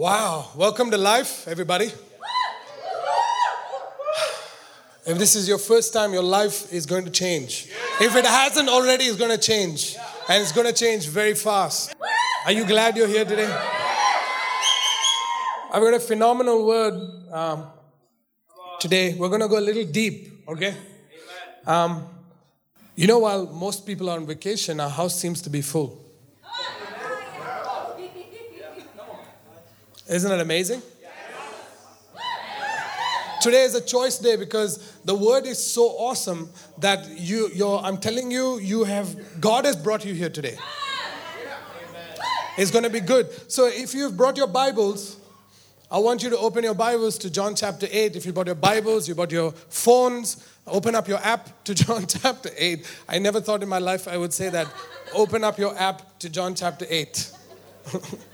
Wow, welcome to life, everybody. If this is your first time, your life is going to change. If it hasn't already, it's going to change. And it's going to change very fast. Are you glad you're here today? I've got a phenomenal word um, today. We're going to go a little deep, okay? Um, you know, while most people are on vacation, our house seems to be full. Isn't it amazing? Today is a choice day because the word is so awesome that you, you're, I'm telling you, you have God has brought you here today. It's going to be good. So if you've brought your Bibles, I want you to open your Bibles to John chapter 8. If you brought your Bibles, you brought your phones, open up your app to John chapter 8. I never thought in my life I would say that. Open up your app to John chapter 8.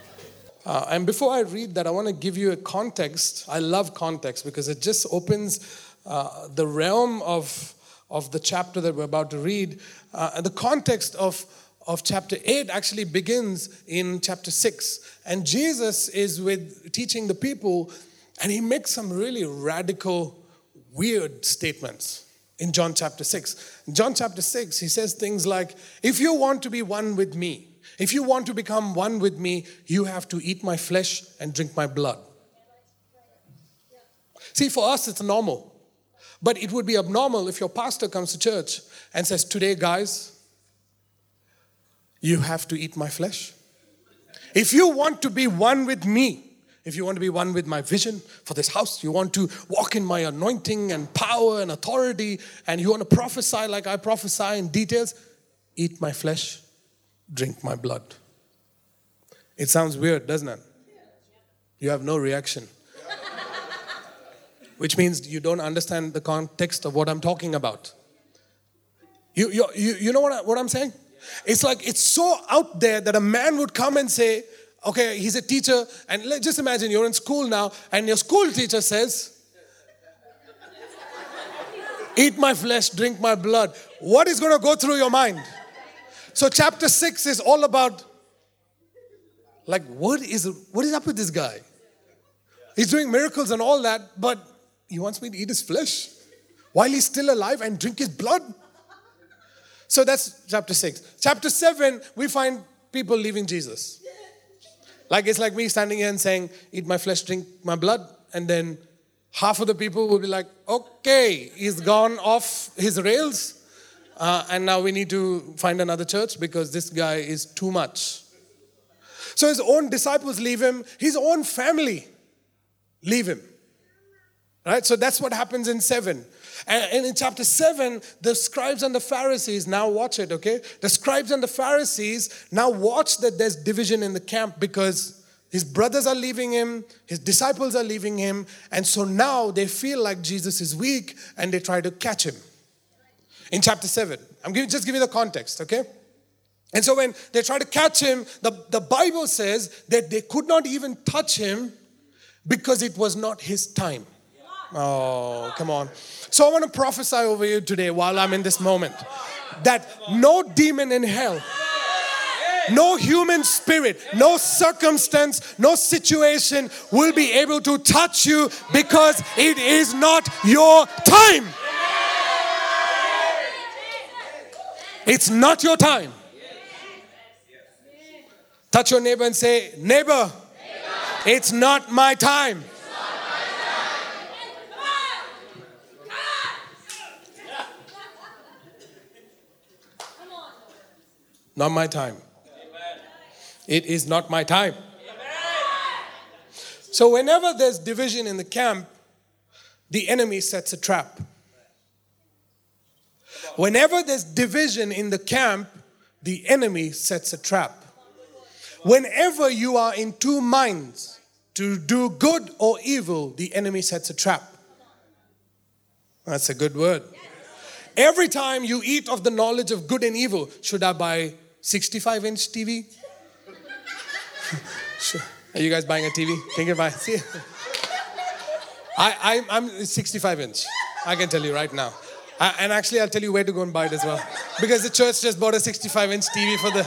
Uh, and before I read that, I want to give you a context. I love context because it just opens uh, the realm of, of the chapter that we're about to read. Uh, the context of, of chapter 8 actually begins in chapter 6. And Jesus is with teaching the people, and he makes some really radical, weird statements in John chapter 6. In John chapter 6, he says things like, If you want to be one with me, if you want to become one with me, you have to eat my flesh and drink my blood. See, for us, it's normal. But it would be abnormal if your pastor comes to church and says, Today, guys, you have to eat my flesh. If you want to be one with me, if you want to be one with my vision for this house, you want to walk in my anointing and power and authority, and you want to prophesy like I prophesy in details, eat my flesh drink my blood. It sounds weird, doesn't it? You have no reaction. Which means you don't understand the context of what I'm talking about. You, you, you, you know what, I, what I'm saying? It's like it's so out there that a man would come and say, okay, he's a teacher, and let, just imagine you're in school now, and your school teacher says, Eat my flesh, drink my blood. What is going to go through your mind? So chapter 6 is all about like what is what is up with this guy? He's doing miracles and all that, but he wants me to eat his flesh while he's still alive and drink his blood. So that's chapter 6. Chapter 7, we find people leaving Jesus. Like it's like me standing here and saying, Eat my flesh, drink my blood. And then half of the people will be like, Okay, he's gone off his rails. Uh, and now we need to find another church because this guy is too much. So his own disciples leave him, his own family leave him. Right? So that's what happens in 7. And in chapter 7, the scribes and the Pharisees, now watch it, okay? The scribes and the Pharisees now watch that there's division in the camp because his brothers are leaving him, his disciples are leaving him, and so now they feel like Jesus is weak and they try to catch him in chapter 7. I'm giving, just giving the context, okay? And so when they try to catch him, the, the Bible says that they could not even touch him because it was not his time. Oh, come on. So I want to prophesy over you today while I'm in this moment that no demon in hell, no human spirit, no circumstance, no situation will be able to touch you because it is not your time. It's not your time. Touch your neighbor and say, Neighbor, it's not my time. Not my time. It is not my time. So, whenever there's division in the camp, the enemy sets a trap. Whenever there's division in the camp, the enemy sets a trap. Whenever you are in two minds to do good or evil, the enemy sets a trap. That's a good word. Every time you eat of the knowledge of good and evil, should I buy 65 inch TV? Are you guys buying a TV? Think about it. See? I, I, I'm 65 inch. I can tell you right now. Uh, and actually, I'll tell you where to go and buy it as well. Because the church just bought a 65 inch TV for the.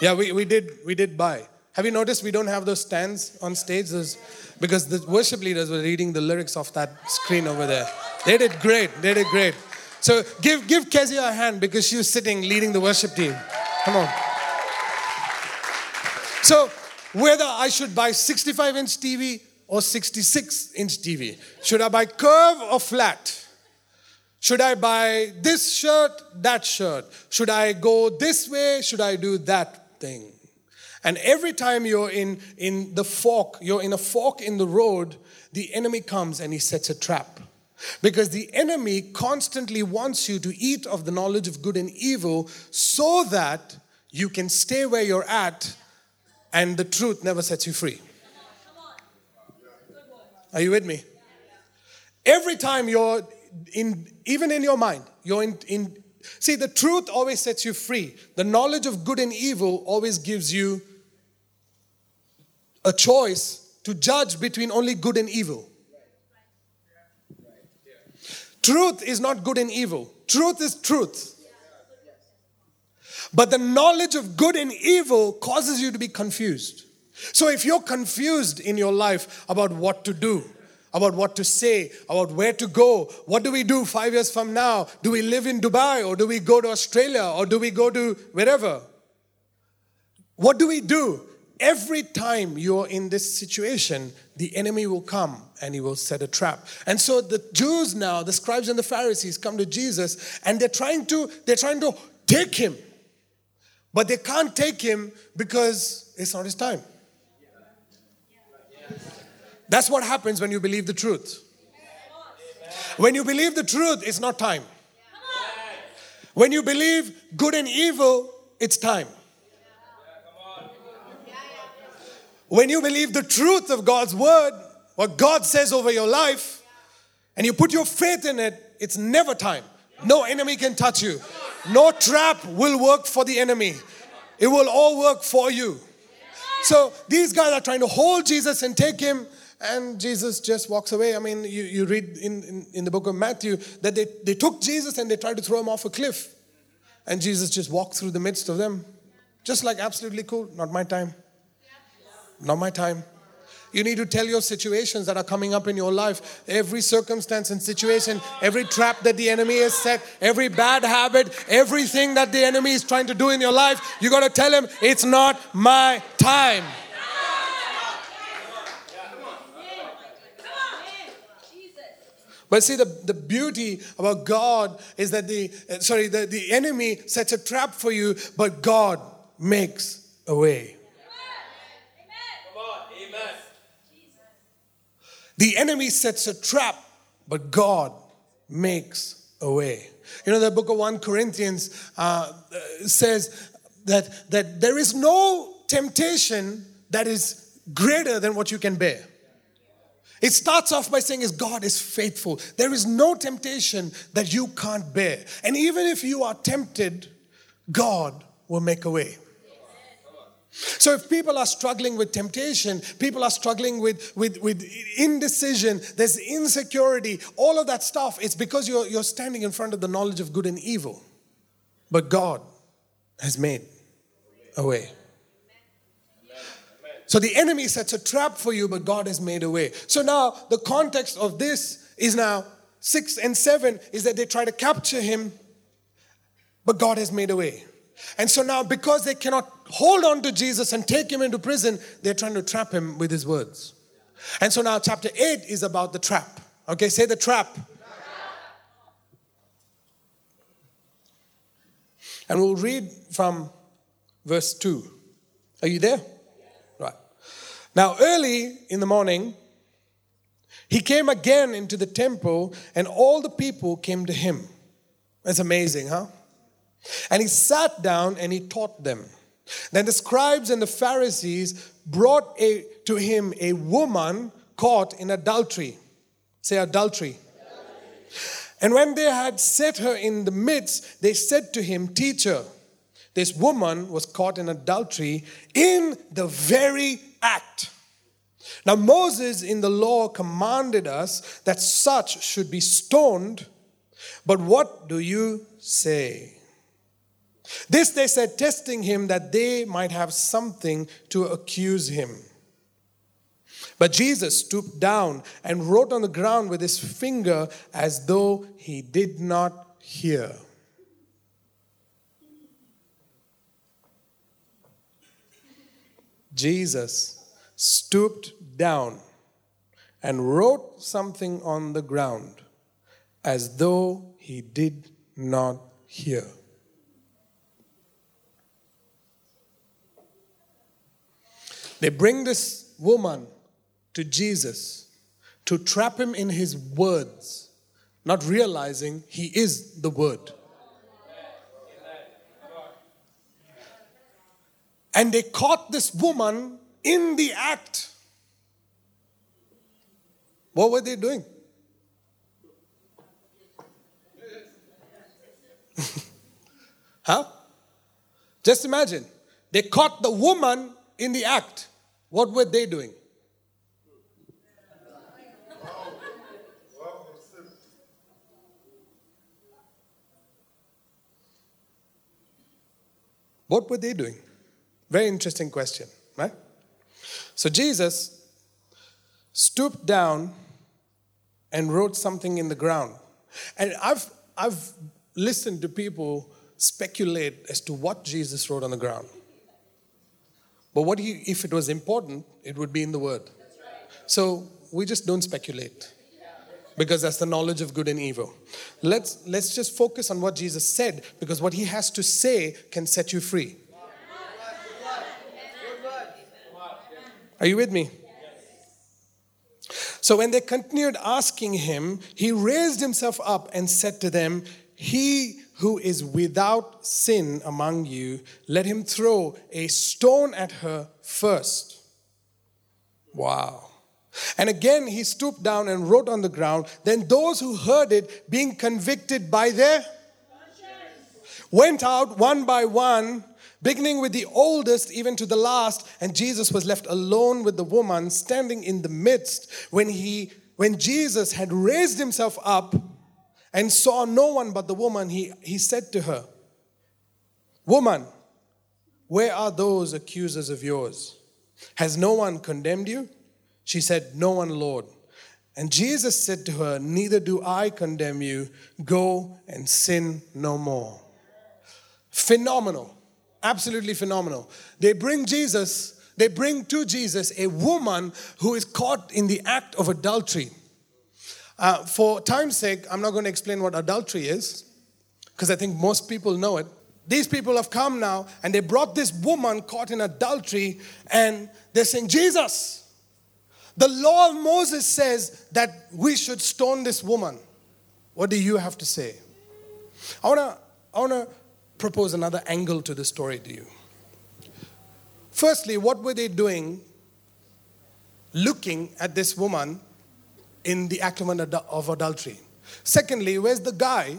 Yeah, we, we did we did buy. Have you noticed we don't have those stands on stage? Those, because the worship leaders were reading the lyrics off that screen over there. They did great. They did great. So give, give Kezia a hand because she was sitting leading the worship team. Come on. So whether I should buy 65 inch TV or 66 inch TV, should I buy curve or flat? Should I buy this shirt, that shirt? Should I go this way? Should I do that thing? And every time you're in, in the fork, you're in a fork in the road, the enemy comes and he sets a trap. Because the enemy constantly wants you to eat of the knowledge of good and evil so that you can stay where you're at and the truth never sets you free. Are you with me? Every time you're in, even in your mind, you're in, in see, the truth always sets you free. The knowledge of good and evil always gives you a choice to judge between only good and evil. Truth is not good and evil, truth is truth. But the knowledge of good and evil causes you to be confused. So if you're confused in your life about what to do, about what to say, about where to go. What do we do five years from now? Do we live in Dubai or do we go to Australia or do we go to wherever? What do we do? every time you're in this situation, the enemy will come and he will set a trap. And so the Jews now, the scribes and the Pharisees come to Jesus and they're trying to they're trying to take him. But they can't take him because it's not his time. That's what happens when you believe the truth. When you believe the truth, it's not time. When you believe good and evil, it's time. When you believe the truth of God's word, what God says over your life, and you put your faith in it, it's never time. No enemy can touch you. No trap will work for the enemy. It will all work for you. So these guys are trying to hold Jesus and take him, and Jesus just walks away. I mean, you, you read in, in, in the book of Matthew that they, they took Jesus and they tried to throw him off a cliff. And Jesus just walked through the midst of them. Just like absolutely cool, not my time. Not my time. You need to tell your situations that are coming up in your life, every circumstance and situation, every trap that the enemy has set, every bad habit, everything that the enemy is trying to do in your life. You got to tell him, it's not my time. But see, the, the beauty about God is that the, sorry, the, the enemy sets a trap for you, but God makes a way. The enemy sets a trap, but God makes a way. You know, the book of 1 Corinthians uh, says that, that there is no temptation that is greater than what you can bear. It starts off by saying is God is faithful. There is no temptation that you can't bear. And even if you are tempted, God will make a way. So if people are struggling with temptation, people are struggling with, with, with indecision, there's insecurity, all of that stuff, it's because you're, you're standing in front of the knowledge of good and evil. But God has made a way. So the enemy sets a trap for you, but God has made a way. So now the context of this is now six and seven is that they try to capture him, but God has made a way. And so now, because they cannot hold on to Jesus and take him into prison, they're trying to trap him with his words. And so now, chapter 8 is about the trap. Okay, say the trap. And we'll read from verse 2. Are you there? Now, early in the morning, he came again into the temple, and all the people came to him. That's amazing, huh? And he sat down and he taught them. Then the scribes and the Pharisees brought a, to him a woman caught in adultery. Say adultery. And when they had set her in the midst, they said to him, Teacher, this woman was caught in adultery in the very act. Now, Moses in the law commanded us that such should be stoned, but what do you say? This they said, testing him that they might have something to accuse him. But Jesus stooped down and wrote on the ground with his finger as though he did not hear. Jesus stooped down and wrote something on the ground as though he did not hear. They bring this woman to Jesus to trap him in his words, not realizing he is the word. And they caught this woman in the act. What were they doing? huh? Just imagine. They caught the woman in the act. What were they doing? What were they doing? Very interesting question, right? So Jesus stooped down and wrote something in the ground. And I've, I've listened to people speculate as to what Jesus wrote on the ground. But what he, if it was important, it would be in the word. So we just don't speculate because that's the knowledge of good and evil. Let's, let's just focus on what Jesus said because what he has to say can set you free. Are you with me? So when they continued asking him, he raised himself up and said to them, He who is without sin among you, let him throw a stone at her first. Wow. And again he stooped down and wrote on the ground. Then those who heard it, being convicted by their went out one by one, beginning with the oldest even to the last, and Jesus was left alone with the woman standing in the midst when he when Jesus had raised himself up and saw no one but the woman, he, he said to her, Woman, where are those accusers of yours? Has no one condemned you? She said, No one, Lord. And Jesus said to her, Neither do I condemn you. Go and sin no more. Phenomenal. Absolutely phenomenal. They bring Jesus, they bring to Jesus a woman who is caught in the act of adultery. Uh, for time's sake, I'm not going to explain what adultery is, because I think most people know it. These people have come now and they brought this woman caught in adultery, and they're saying, Jesus, the law of Moses says that we should stone this woman. What do you have to say? I wanna, I wanna propose another angle to the story to you. Firstly, what were they doing looking at this woman in the act of adultery. Secondly, where's the guy?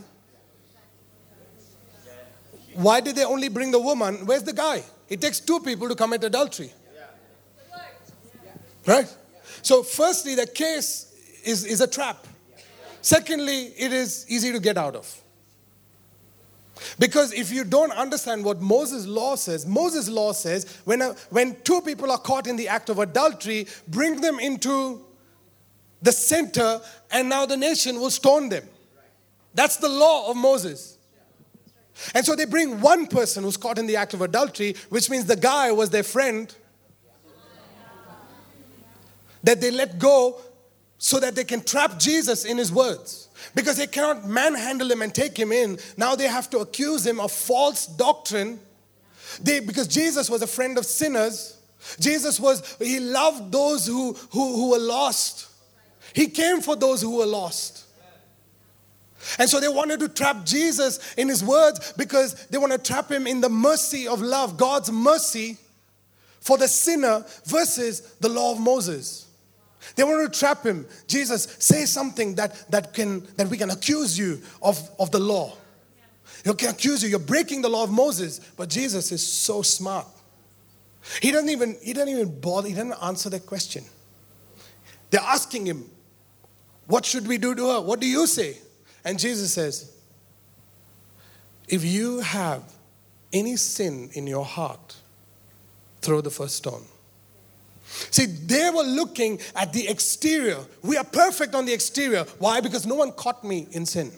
Why did they only bring the woman? Where's the guy? It takes two people to commit adultery. Right? So, firstly, the case is, is a trap. Secondly, it is easy to get out of. Because if you don't understand what Moses' law says, Moses' law says when, a, when two people are caught in the act of adultery, bring them into the center, and now the nation will stone them. That's the law of Moses. And so they bring one person who's caught in the act of adultery, which means the guy was their friend, that they let go so that they can trap Jesus in his words. Because they cannot manhandle him and take him in. Now they have to accuse him of false doctrine. They, because Jesus was a friend of sinners. Jesus was, he loved those who, who, who were lost. He came for those who were lost. And so they wanted to trap Jesus in his words because they want to trap him in the mercy of love, God's mercy for the sinner versus the law of Moses. They want to trap him. Jesus, say something that, that, can, that we can accuse you of, of the law. You can accuse you, you're breaking the law of Moses. But Jesus is so smart. He doesn't even, he doesn't even bother, he doesn't answer that question. They're asking him, what should we do to her? What do you say? And Jesus says, If you have any sin in your heart, throw the first stone. See, they were looking at the exterior. We are perfect on the exterior. Why? Because no one caught me in sin.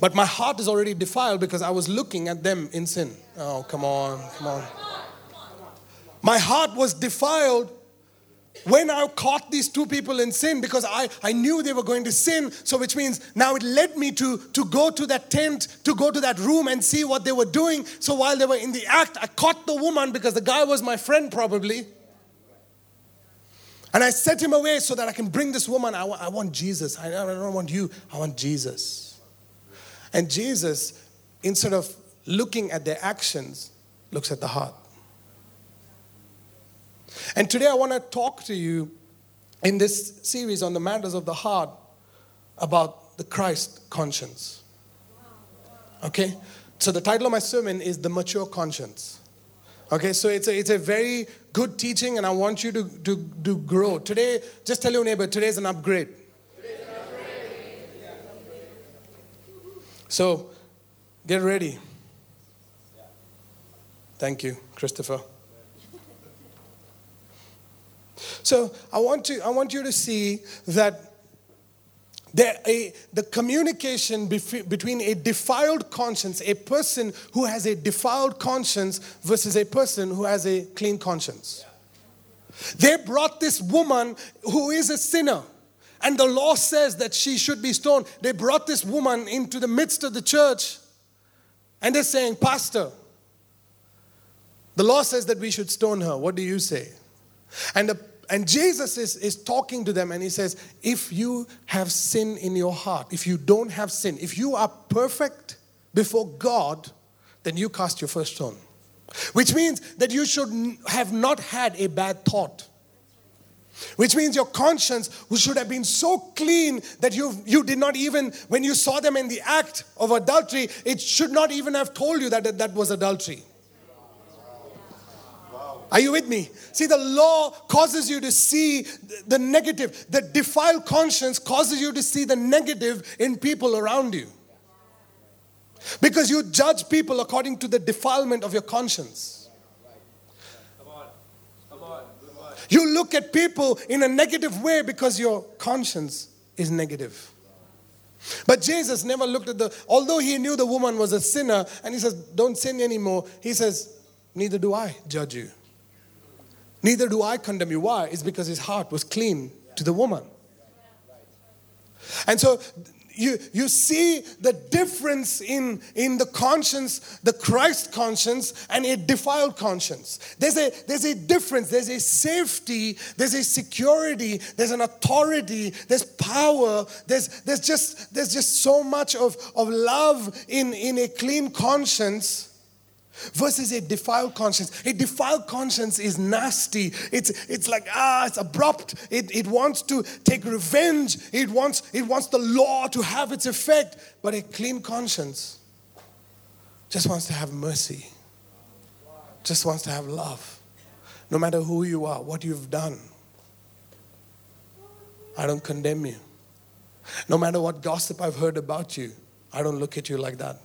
But my heart is already defiled because I was looking at them in sin. Oh, come on, come on. My heart was defiled when I caught these two people in sin because I, I knew they were going to sin. So, which means now it led me to, to go to that tent, to go to that room and see what they were doing. So, while they were in the act, I caught the woman because the guy was my friend probably. And I set him away so that I can bring this woman. I want, I want Jesus. I don't want you. I want Jesus. And Jesus, instead of looking at their actions, looks at the heart. And today I want to talk to you in this series on the matters of the heart about the Christ conscience. Okay? So the title of my sermon is The Mature Conscience. Okay, so it's a, it's a very good teaching, and I want you to, to, to grow. Today, just tell your neighbor, today is an upgrade. So, get ready. Thank you, Christopher. So I want to I want you to see that there, a, the communication between a defiled conscience, a person who has a defiled conscience, versus a person who has a clean conscience. They brought this woman who is a sinner, and the law says that she should be stoned. They brought this woman into the midst of the church, and they're saying, Pastor, the law says that we should stone her. What do you say? And the and Jesus is, is talking to them and he says, If you have sin in your heart, if you don't have sin, if you are perfect before God, then you cast your first stone. Which means that you should have not had a bad thought. Which means your conscience should have been so clean that you, you did not even, when you saw them in the act of adultery, it should not even have told you that that was adultery. Are you with me? See, the law causes you to see the negative. The defiled conscience causes you to see the negative in people around you. Because you judge people according to the defilement of your conscience. You look at people in a negative way because your conscience is negative. But Jesus never looked at the, although he knew the woman was a sinner and he says, Don't sin anymore, he says, Neither do I judge you. Neither do I condemn you. Why? It's because his heart was clean to the woman. And so you, you see the difference in, in the conscience, the Christ conscience, and a defiled conscience. There's a, there's a difference, there's a safety, there's a security, there's an authority, there's power, there's, there's, just, there's just so much of, of love in, in a clean conscience versus a defiled conscience. A defiled conscience is nasty. It's, it's like, ah, it's abrupt. It, it wants to take revenge. It wants, it wants the law to have its effect. But a clean conscience just wants to have mercy, just wants to have love. No matter who you are, what you've done, I don't condemn you. No matter what gossip I've heard about you, I don't look at you like that.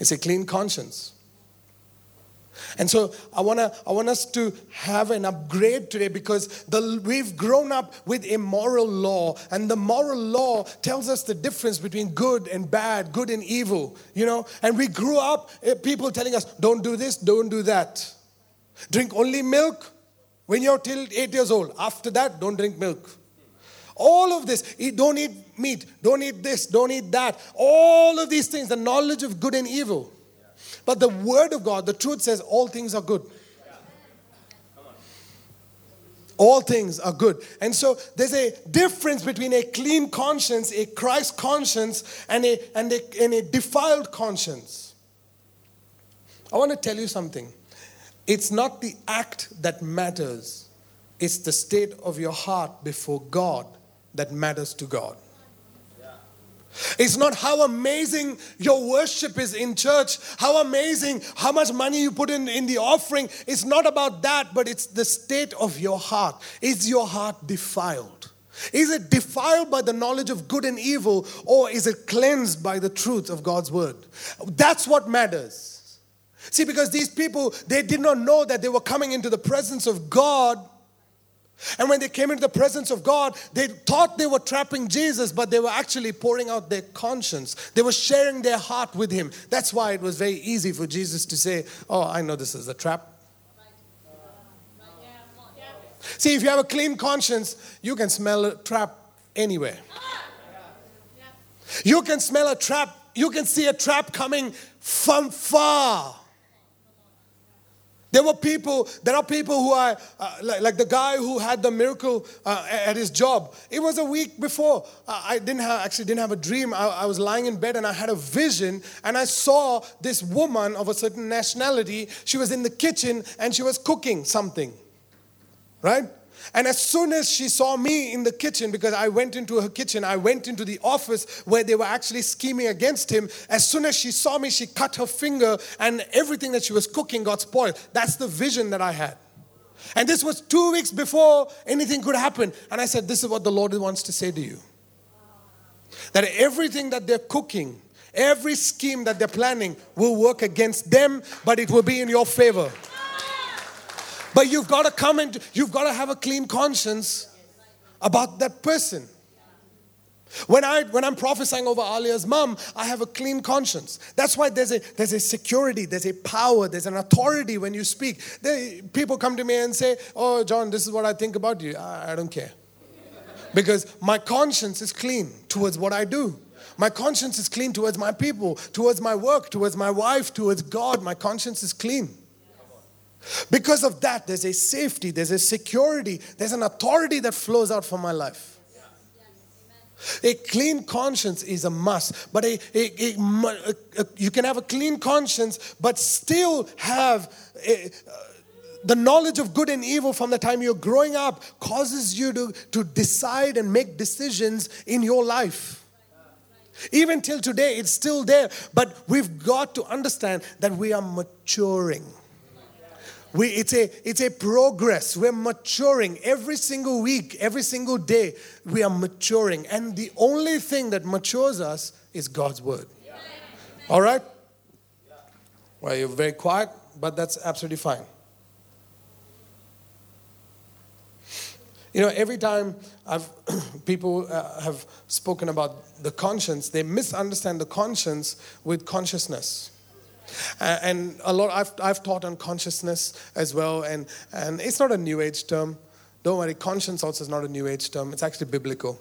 It's a clean conscience. And so I want to I want us to have an upgrade today because the, we've grown up with a moral law and the moral law tells us the difference between good and bad, good and evil, you know? And we grew up eh, people telling us don't do this, don't do that. Drink only milk when you're till 8 years old. After that, don't drink milk. All of this, don't eat meat, don't eat this, don't eat that. All of these things, the knowledge of good and evil. But the word of God, the truth says all things are good. All things are good. And so there's a difference between a clean conscience, a Christ conscience, and a, and a, and a defiled conscience. I want to tell you something. It's not the act that matters, it's the state of your heart before God that matters to God. It's not how amazing your worship is in church, how amazing, how much money you put in, in the offering. It's not about that, but it's the state of your heart. Is your heart defiled? Is it defiled by the knowledge of good and evil, or is it cleansed by the truth of God's word? That's what matters. See, because these people, they did not know that they were coming into the presence of God. And when they came into the presence of God, they thought they were trapping Jesus, but they were actually pouring out their conscience. They were sharing their heart with Him. That's why it was very easy for Jesus to say, Oh, I know this is a trap. See, if you have a clean conscience, you can smell a trap anywhere. You can smell a trap, you can see a trap coming from far. There were people, there are people who are, uh, like, like, the guy who had the miracle uh, at his job. It was a week before. Uh, I didn't have, actually didn't have a dream. I, I, was lying in bed and I had a vision and I saw this woman of a certain nationality. She was in the kitchen and she was cooking something, right? And as soon as she saw me in the kitchen, because I went into her kitchen, I went into the office where they were actually scheming against him. As soon as she saw me, she cut her finger, and everything that she was cooking got spoiled. That's the vision that I had. And this was two weeks before anything could happen. And I said, This is what the Lord wants to say to you. That everything that they're cooking, every scheme that they're planning will work against them, but it will be in your favor. But you've got to come and you've got to have a clean conscience about that person. When, I, when I'm prophesying over Alia's mom, I have a clean conscience. That's why there's a, there's a security, there's a power, there's an authority when you speak. They, people come to me and say, Oh, John, this is what I think about you. I, I don't care. Because my conscience is clean towards what I do. My conscience is clean towards my people, towards my work, towards my wife, towards God. My conscience is clean. Because of that, there's a safety, there's a security, there's an authority that flows out from my life. A clean conscience is a must, but a, a, a, you can have a clean conscience, but still have uh, the knowledge of good and evil from the time you're growing up causes you to, to decide and make decisions in your life. Even till today, it's still there, but we've got to understand that we are maturing. We, it's, a, it's a progress. We're maturing every single week, every single day. We are maturing. And the only thing that matures us is God's word. All right? Well, you're very quiet, but that's absolutely fine. You know, every time I've, people uh, have spoken about the conscience, they misunderstand the conscience with consciousness. Uh, and a lot, I've, I've taught on consciousness as well, and, and it's not a new age term. Don't worry, conscience also is not a new age term, it's actually biblical.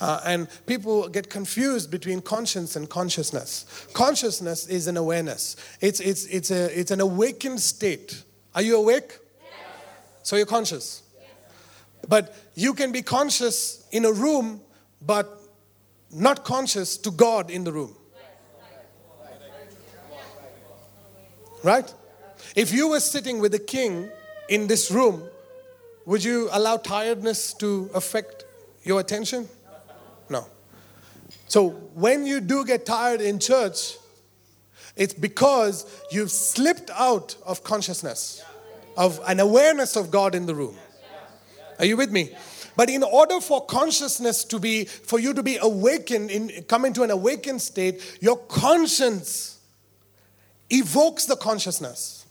Uh, and people get confused between conscience and consciousness. Consciousness is an awareness, it's, it's, it's, a, it's an awakened state. Are you awake? Yes. So you're conscious. But you can be conscious in a room, but not conscious to God in the room. Right? If you were sitting with the king in this room, would you allow tiredness to affect your attention? No. So when you do get tired in church, it's because you've slipped out of consciousness, of an awareness of God in the room. Are you with me? But in order for consciousness to be, for you to be awakened, in, come into an awakened state, your conscience evokes the consciousness.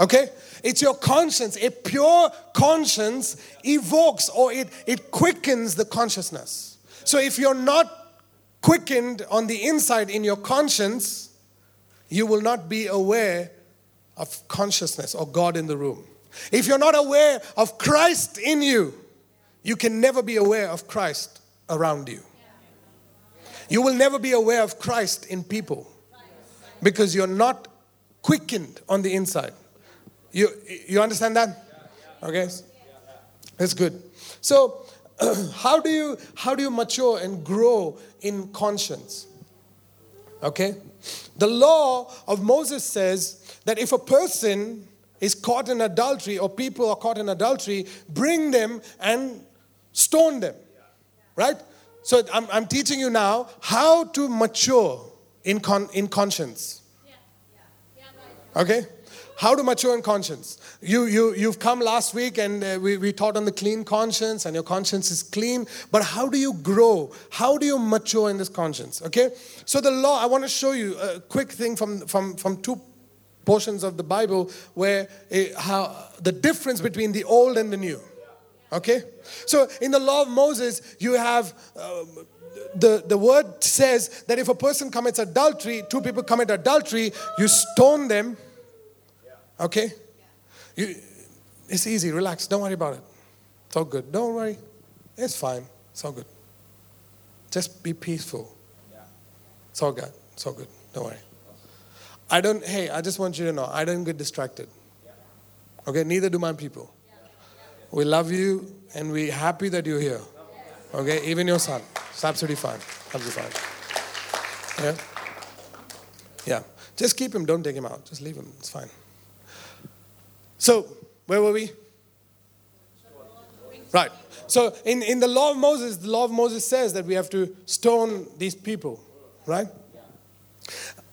Okay? It's your conscience. A pure conscience evokes or it, it quickens the consciousness. So if you're not quickened on the inside in your conscience, you will not be aware of consciousness or God in the room. If you're not aware of Christ in you, you can never be aware of Christ around you. You will never be aware of Christ in people because you're not quickened on the inside. You, you understand that? Okay? That's good. So, how do you how do you mature and grow in conscience? Okay? The law of Moses says that if a person is caught in adultery or people are caught in adultery, bring them and stone them. Right? So I'm, I'm teaching you now how to mature in, con- in conscience. Okay? how to mature in conscience. You, you, you've come last week and uh, we, we taught on the clean conscience, and your conscience is clean. But how do you grow? How do you mature in this conscience? Okay? So, the law, I want to show you a quick thing from, from, from two portions of the Bible where it, how, the difference between the old and the new. Okay? So, in the law of Moses, you have. Um, the, the word says that if a person commits adultery, two people commit adultery, you stone them Okay? You, it's easy, relax, don't worry about it. It's all good. Don't worry. It's fine. It's all good. Just be peaceful. It's all good. It's all good. Don't worry. I don't, hey, I just want you to know, I don't get distracted. Okay, neither do my people. We love you and we're happy that you're here. Okay, even your son. It's absolutely fine. Absolutely fine. Yeah? Yeah. Just keep him, don't take him out. Just leave him. It's fine. So, where were we? Right. So, in, in the law of Moses, the law of Moses says that we have to stone these people, right?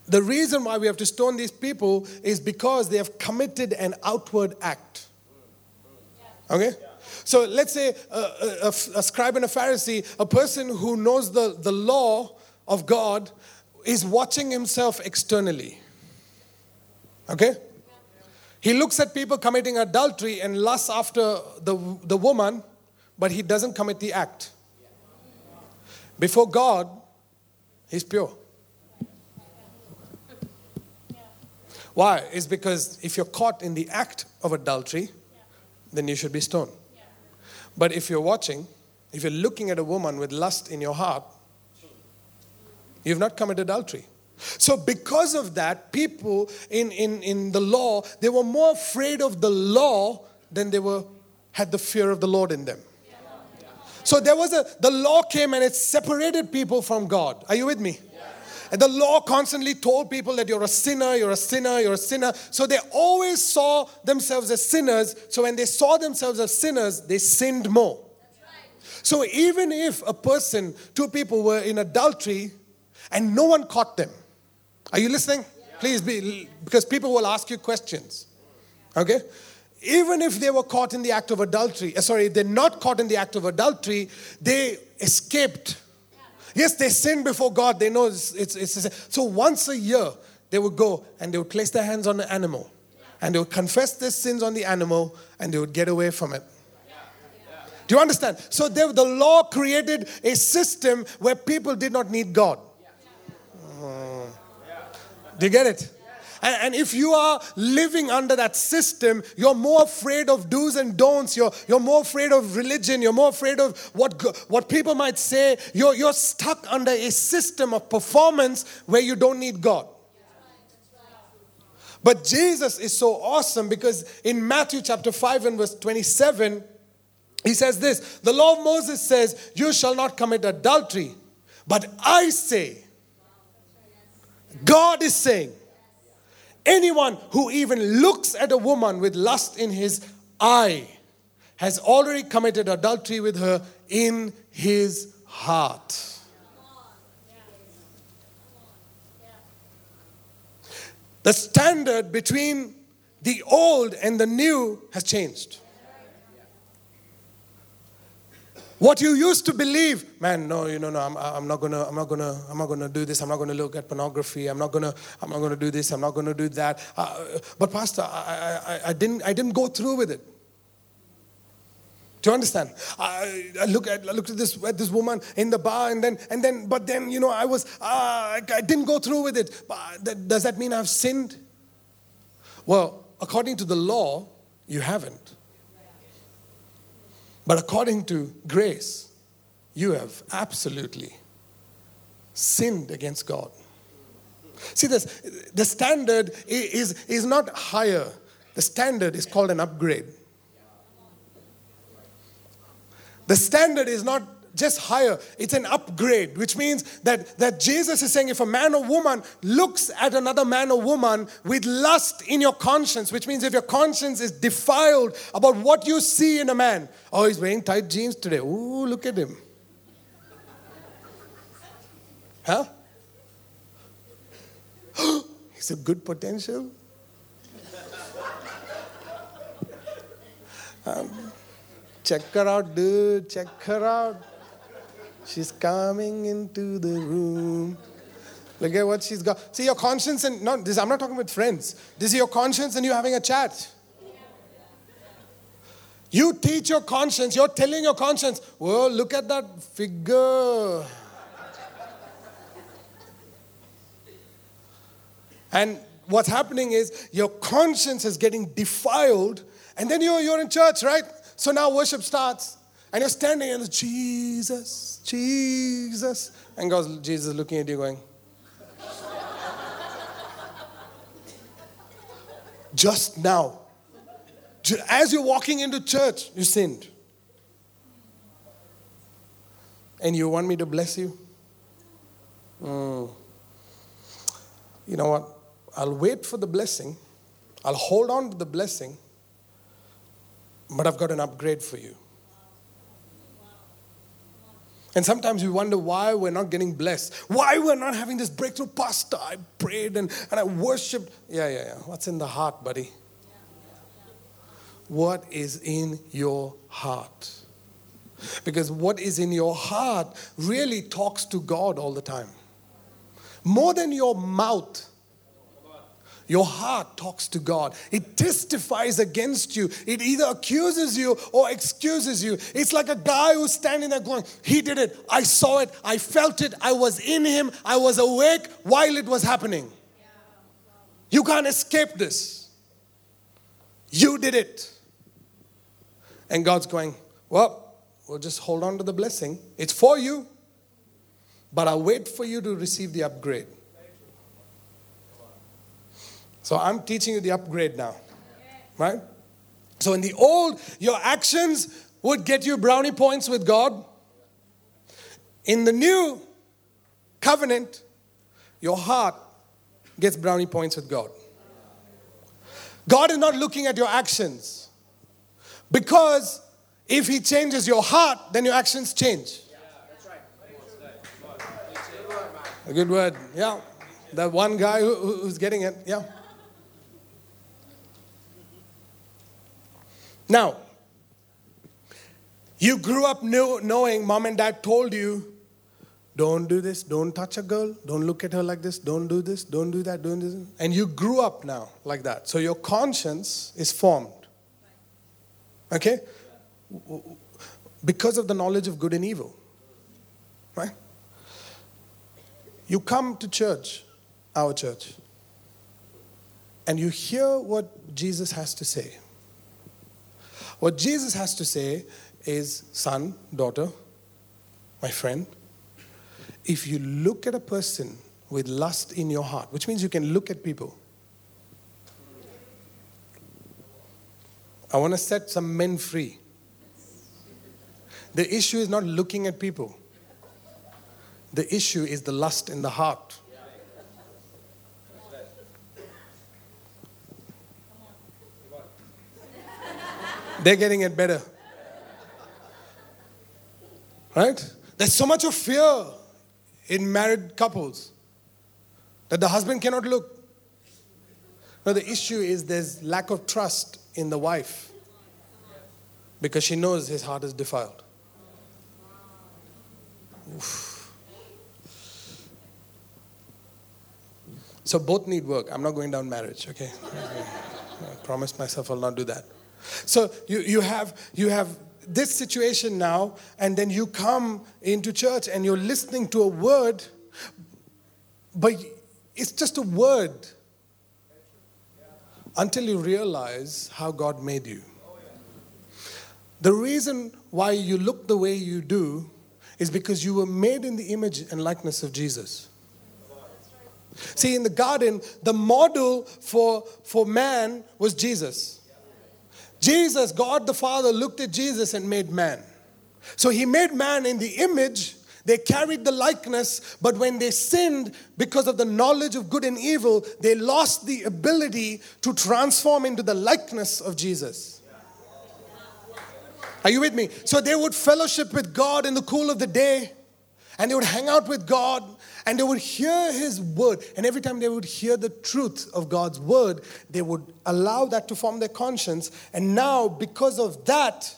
The reason why we have to stone these people is because they have committed an outward act. Okay? So let's say a, a, a, scribe and a Pharisee, a person who knows the, the law of God, is watching himself externally. Okay? He looks at people committing adultery and lusts after the, the woman, but he doesn't commit the act. Before God, he's pure. Why? It's because if you're caught in the act of adultery, then you should be stoned. But if you're watching, if you're looking at a woman with lust in your heart, you've not committed adultery. So, because of that, people in, in, in the law, they were more afraid of the law than they were had the fear of the Lord in them. So there was a the law came and it separated people from God. Are you with me? And the law constantly told people that you're a sinner, you're a sinner, you're a sinner. So they always saw themselves as sinners. So when they saw themselves as sinners, they sinned more. So even if a person, two people were in adultery and no one caught them, are you listening? Please be, because people will ask you questions. Okay? Even if they were caught in the act of adultery, uh, sorry, they're not caught in the act of adultery, they escaped. Yes, they sin before God. They know it's, it's, it's, so once a year they would go and they would place their hands on the animal and they would confess their sins on the animal and they would get away from it. Do you understand? So they, the law created a system where people did not need God. Hmm. Do you get it? And, and, if you are living under that system, you're more afraid of do's and don'ts. You're, you're more afraid of religion. You're more afraid of what, what people might say. You're, you're stuck under a system of performance where you don't need God. But Jesus is so awesome because in Matthew chapter 5 and verse 27, he says this The law of Moses says, You shall not commit adultery. But I say, God is saying, anyone who even looks at a woman with lust in his eye has already committed adultery with her in his heart. The standard between the old and the new has changed. What you used to believe, man, no, you know, no, I'm, I'm not gonna, I'm not gonna, I'm not gonna do this. I'm not gonna look at pornography. I'm not gonna, I'm not gonna do this. I'm not gonna do that. Uh, but pastor, I, I, I didn't, I didn't go through with it. Do you understand? I, I look at, I looked at this, at this woman in the bar, and then, and then, but then, you know, I was, uh, I, I didn't go through with it. But does that mean I've sinned? Well, according to the law, you haven't. But according to grace, you have absolutely sinned against God. See, this, the standard is, is not higher, the standard is called an upgrade. The standard is not just higher. It's an upgrade, which means that, that Jesus is saying if a man or woman looks at another man or woman with lust in your conscience, which means if your conscience is defiled about what you see in a man, oh, he's wearing tight jeans today. Ooh, look at him. Huh? he's a good potential. Um, check her out, dude. Check her out. She's coming into the room. Look at what she's got. See your conscience and not this. I'm not talking with friends. This is your conscience and you're having a chat. You teach your conscience. You're telling your conscience, "Well, look at that figure." and what's happening is your conscience is getting defiled, and then you're, you're in church, right? So now worship starts, and you're standing and Jesus, Jesus, and God, Jesus looking at you going. Just now, as you're walking into church, you sinned. And you want me to bless you? Mm. You know what? I'll wait for the blessing. I'll hold on to the blessing. But I've got an upgrade for you. And sometimes we wonder why we're not getting blessed, why we're not having this breakthrough. Pastor, I prayed and, and I worshiped. Yeah, yeah, yeah. What's in the heart, buddy? What is in your heart? Because what is in your heart really talks to God all the time. More than your mouth your heart talks to God. It testifies against you. It either accuses you or excuses you. It's like a guy who's standing there going, He did it. I saw it. I felt it. I was in him. I was awake while it was happening. You can't escape this. You did it. And God's going, Well, we'll just hold on to the blessing. It's for you, but I'll wait for you to receive the upgrade. So I'm teaching you the upgrade now. Right? So in the old, your actions would get you brownie points with God. In the new covenant, your heart gets brownie points with God. God is not looking at your actions. Because if He changes your heart, then your actions change. A good word. Yeah. That one guy who, who's getting it. Yeah. Now, you grew up knowing mom and dad told you, don't do this, don't touch a girl, don't look at her like this, don't do this, don't do that, don't do this. And you grew up now like that. So your conscience is formed. Okay? Because of the knowledge of good and evil. Right? You come to church, our church, and you hear what Jesus has to say. What Jesus has to say is, son, daughter, my friend, if you look at a person with lust in your heart, which means you can look at people. I want to set some men free. The issue is not looking at people, the issue is the lust in the heart. They're getting it better. Right? There's so much of fear in married couples that the husband cannot look. No, the issue is there's lack of trust in the wife because she knows his heart is defiled. Oof. So both need work. I'm not going down marriage, okay? I promised myself I'll not do that. So you, you, have, you have this situation now, and then you come into church and you're listening to a word, but it's just a word until you realize how God made you. The reason why you look the way you do is because you were made in the image and likeness of Jesus. See, in the garden, the model for, for man was Jesus. Jesus, God the Father, looked at Jesus and made man. So he made man in the image. They carried the likeness, but when they sinned because of the knowledge of good and evil, they lost the ability to transform into the likeness of Jesus. Are you with me? So they would fellowship with God in the cool of the day, and they would hang out with God and they would hear His word. And every time they would hear the truth of God's word, they would allow that to form their conscience. And now, because of that,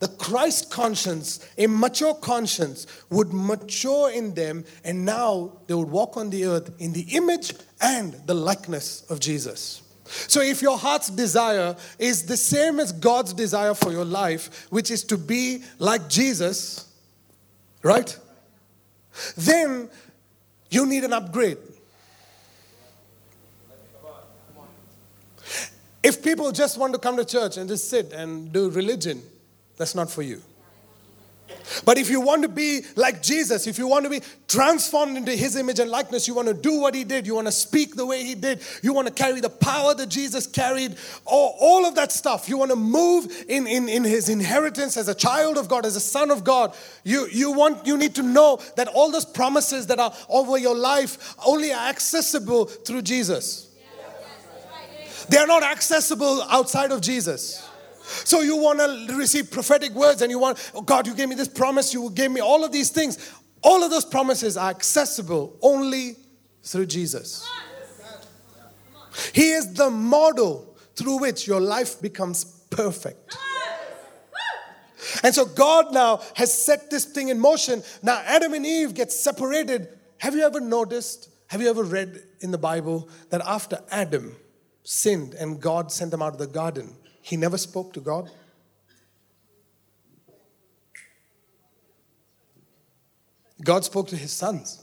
the Christ conscience, a mature conscience, would mature in them, and now they would walk on the earth in the image and the likeness of Jesus. So, if your heart's desire is the same as God's desire for your life, which is to be like Jesus, right? Then you need an upgrade. If people just want to come to church and just sit and do religion, that's not for you. But if you want to be like Jesus, if you want to be transformed into his image and likeness, you want to do what he did, you want to speak the way he did, you want to carry the power that Jesus carried, all, all of that stuff. You want to move in, in, in his inheritance as a child of God, as a son of God. You, you, want, you need to know that all those promises that are over your life only are accessible through Jesus. They are not accessible outside of Jesus. So you want to receive prophetic words and you want, oh God, you gave me this promise, you gave me all of these things. All of those promises are accessible only through Jesus. He is the model through which your life becomes perfect. And so God now has set this thing in motion. Now Adam and Eve get separated. Have you ever noticed, have you ever read in the Bible that after Adam sinned and God sent them out of the garden, he never spoke to God. God spoke to his sons.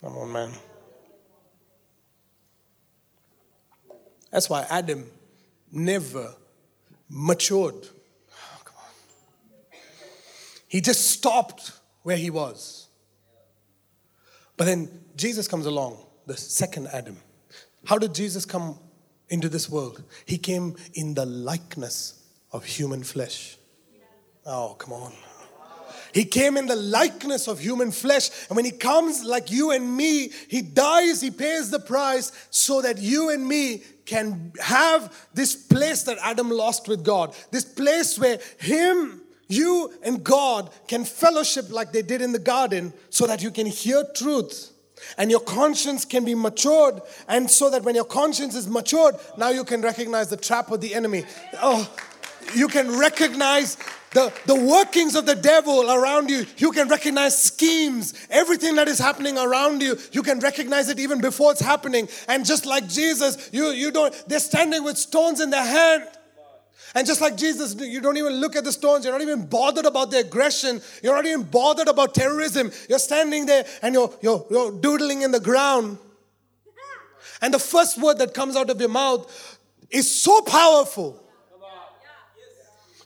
Come on, man. That's why Adam never matured. Oh, come on. He just stopped where he was. But then Jesus comes along, the second Adam. How did Jesus come into this world. He came in the likeness of human flesh. Oh, come on. He came in the likeness of human flesh. And when he comes like you and me, he dies, he pays the price so that you and me can have this place that Adam lost with God. This place where him, you, and God can fellowship like they did in the garden so that you can hear truth and your conscience can be matured and so that when your conscience is matured now you can recognize the trap of the enemy oh you can recognize the, the workings of the devil around you. You can recognize schemes, everything that is happening around you. You can recognize it even before it's happening. And just like Jesus, you, you don't, they're standing with stones in their hand. And just like Jesus, you don't even look at the stones. You're not even bothered about the aggression. You're not even bothered about terrorism. You're standing there and you're, you're, you're doodling in the ground. And the first word that comes out of your mouth is so powerful.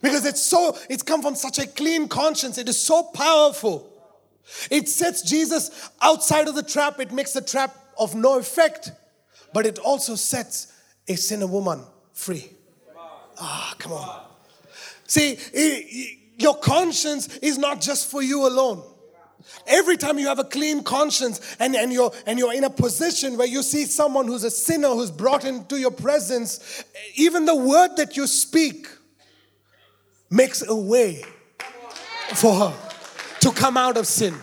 Because it's so, it's come from such a clean conscience. It is so powerful. It sets Jesus outside of the trap. It makes the trap of no effect. But it also sets a sinner woman free. Ah, oh, come on. See, your conscience is not just for you alone. Every time you have a clean conscience and, and, you're, and you're in a position where you see someone who's a sinner who's brought into your presence, even the word that you speak makes a way for her to come out of sin.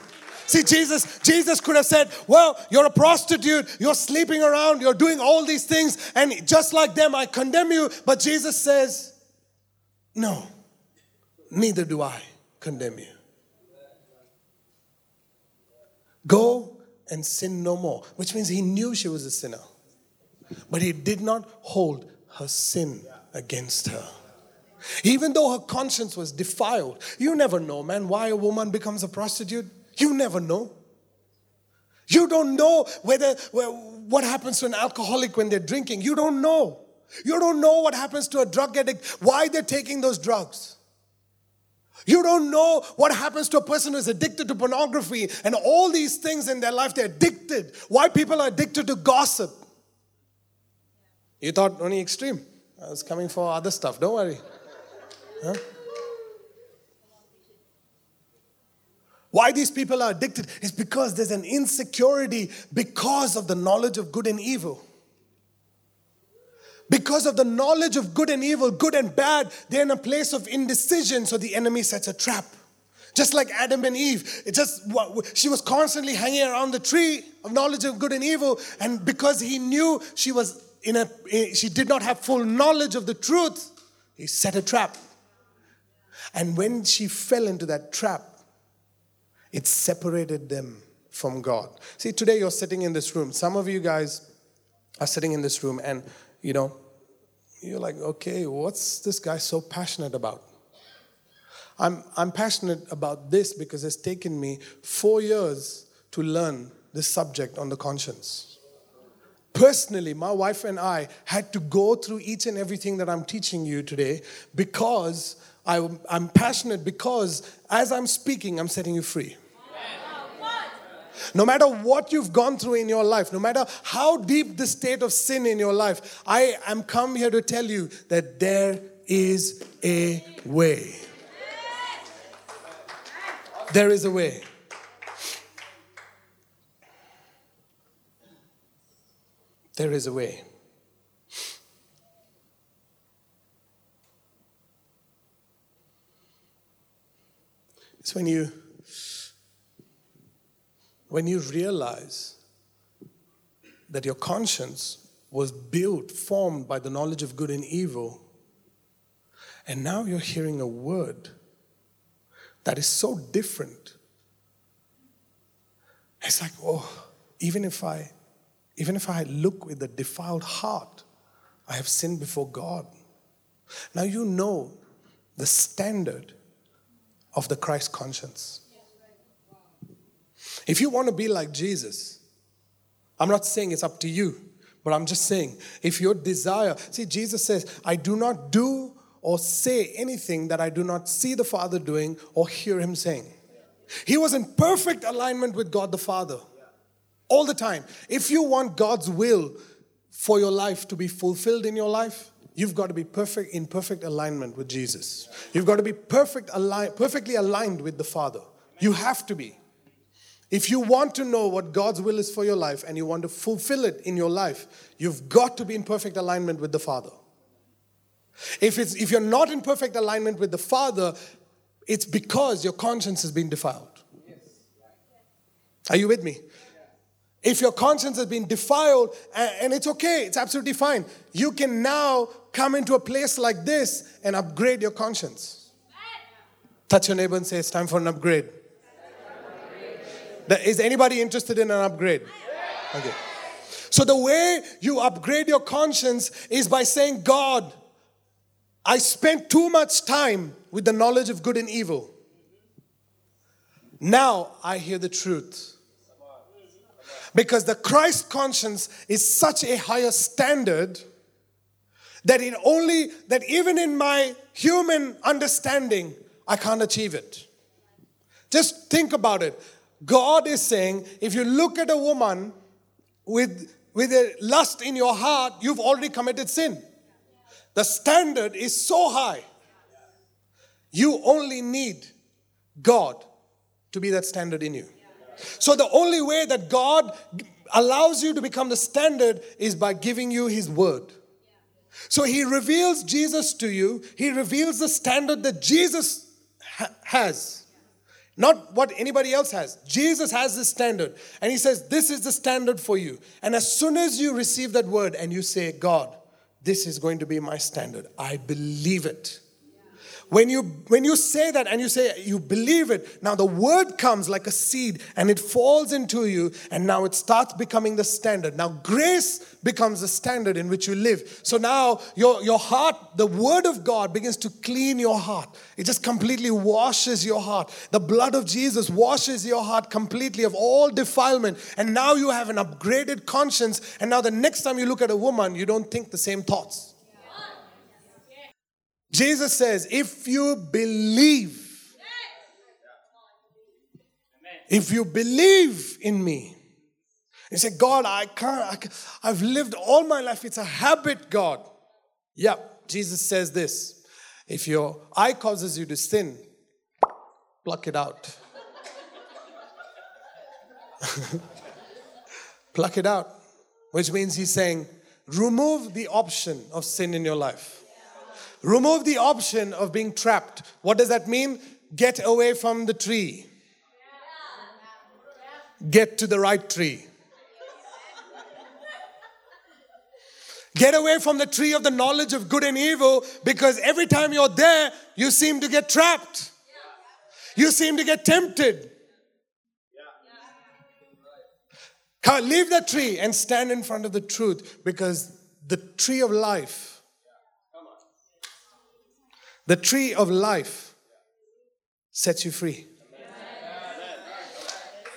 See, Jesus, Jesus could have said, Well, you're a prostitute, you're sleeping around, you're doing all these things, and just like them, I condemn you. But Jesus says, No, neither do I condemn you. Go and sin no more, which means he knew she was a sinner, but he did not hold her sin against her. Even though her conscience was defiled, you never know, man, why a woman becomes a prostitute. You never know. You don't know whether what happens to an alcoholic when they're drinking. You don't know. You don't know what happens to a drug addict, why they're taking those drugs. You don't know what happens to a person who's addicted to pornography and all these things in their life. They're addicted. Why people are addicted to gossip. You thought only extreme. I was coming for other stuff. Don't worry. Huh? Why these people are addicted is because there's an insecurity because of the knowledge of good and evil. Because of the knowledge of good and evil, good and bad, they're in a place of indecision, so the enemy sets a trap. Just like Adam and Eve, it just she was constantly hanging around the tree of knowledge of good and evil, and because he knew she was in a eh, she did not have full knowledge of the truth, he set a trap. And when she fell into that trap, it separated them from God. See, today you're sitting in this room. Some of you guys are sitting in this room, and you know, you're like, okay, what's this guy so passionate about? I'm, I'm passionate about this because it's taken me four years to learn this subject on the conscience. Personally, my wife and I had to go through each and everything that I'm teaching you today because I, I'm passionate, because as I'm speaking, I'm setting you free. No matter what you've gone through in your life, no matter how deep the state of sin in your life, I am come here to tell you that there is a way. There is a way. There is a way. It's when you when you realize that your conscience was built, formed by the knowledge of good and evil, and now you're hearing a word that is so different. It's like, oh, even if I even if I look with a defiled heart, I have sinned before God. Now you know the standard of the Christ conscience. If you want to be like Jesus, I'm not saying it's up to you, but I'm just saying if your desire, see, Jesus says, I do not do or say anything that I do not see the Father doing or hear him saying. He was in perfect alignment with God the Father all the time. If you want God's will for your life to be fulfilled in your life, you've got to be perfect in perfect alignment with Jesus. You've got to be perfect align, perfectly aligned with the Father. You have to be. If you want to know what God's will is for your life and you want to fulfill it in your life, you've got to be in perfect alignment with the Father. If, it's, if you're not in perfect alignment with the Father, it's because your conscience has been defiled. Are you with me? If your conscience has been defiled, and it's okay, it's absolutely fine, you can now come into a place like this and upgrade your conscience. Touch your neighbor and say, It's time for an upgrade. Is anybody interested in an upgrade? Okay. So, the way you upgrade your conscience is by saying, God, I spent too much time with the knowledge of good and evil. Now I hear the truth. Because the Christ conscience is such a higher standard that it only that even in my human understanding I can't achieve it. Just think about it. God is saying if you look at a woman with with a lust in your heart, you've already committed sin. The standard is so high. You only need God to be that standard in you. So the only way that God allows you to become the standard is by giving you His word. So He reveals Jesus to you, He reveals the standard that Jesus ha- has. Not what anybody else has. Jesus has this standard. And he says, This is the standard for you. And as soon as you receive that word and you say, God, this is going to be my standard. I believe it. When you when you say that and you say you believe it, now the word comes like a seed and it falls into you and now it starts becoming the standard. Now grace becomes the standard in which you live. So now your your heart, the word of God begins to clean your heart. It just completely washes your heart. The blood of Jesus washes your heart completely of all defilement and now you have an upgraded conscience and now the next time you look at a woman, you don't think the same thoughts. Jesus says, if you believe, if you believe in me, you say, God, I can't, I can't, I've lived all my life. It's a habit, God. Yeah, Jesus says this if your eye causes you to sin, pluck it out. pluck it out, which means he's saying, remove the option of sin in your life. Remove the option of being trapped. What does that mean? get away from the tree. Get to the right tree. Get away from the tree of the knowledge of good and evil because every time you're there, you seem to get trapped. You seem to get tempted. Leave the tree and stand in front of the truth because the tree of life, the tree of life sets you free.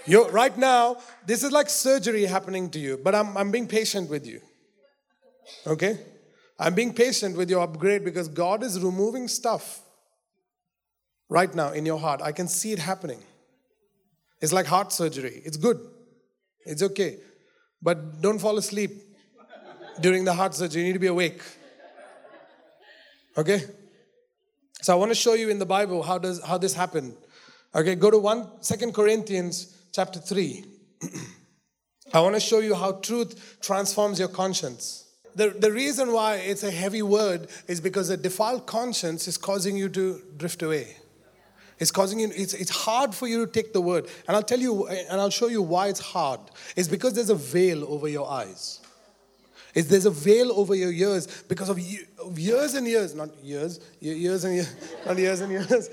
You right now, this is like surgery happening to you, but I'm, I'm being patient with you. Okay? I'm being patient with your upgrade because God is removing stuff right now in your heart. I can see it happening. It's like heart surgery. It's good. It's okay. But don't fall asleep during the heart surgery. You need to be awake. Okay? So I want to show you in the Bible how does how this happened. Okay, go to 1 2 Corinthians chapter 3. I want to show you how truth transforms your conscience the, the reason why it's a heavy word is because a defiled conscience is causing you to drift away. It's causing you, it's, it's hard for you to take the word. And I'll tell you, and I'll show you why it's hard. It's because there's a veil over your eyes. It's, there's a veil over your ears because of, of years and years, not years, years and years, not years and years,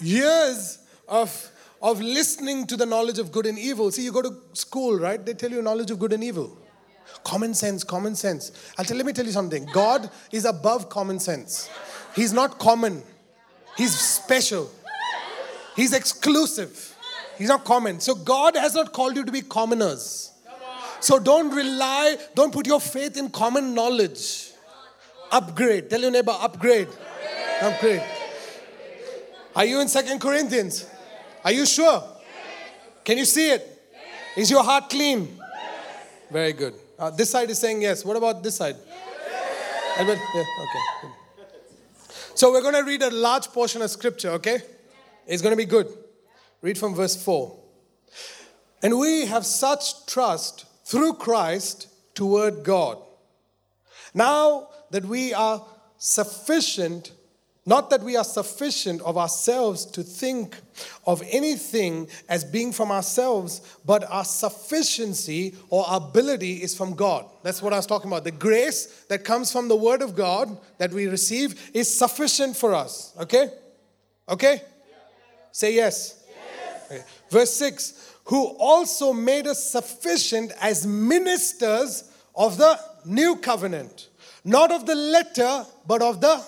years of, of listening to the knowledge of good and evil. See, you go to school, right? They tell you knowledge of good and evil. Common sense, common sense. I'll tell, let me tell you something. God is above common sense. He's not common. He's special. He's exclusive. He's not common. So God has not called you to be commoners. So don't rely, don't put your faith in common knowledge. Upgrade. Tell your neighbor, upgrade. Upgrade. Are you in Second Corinthians? Are you sure? Can you see it? Is your heart clean? Very good. Uh, this side is saying yes. What about this side? Yes. Yeah, okay. So we're going to read a large portion of scripture, okay? It's going to be good. Read from verse 4. And we have such trust through Christ toward God. Now that we are sufficient not that we are sufficient of ourselves to think of anything as being from ourselves, but our sufficiency or ability is from God. That's what I was talking about. The grace that comes from the Word of God that we receive is sufficient for us. Okay? Okay? Say yes. yes. Okay. Verse 6 Who also made us sufficient as ministers of the new covenant, not of the letter, but of the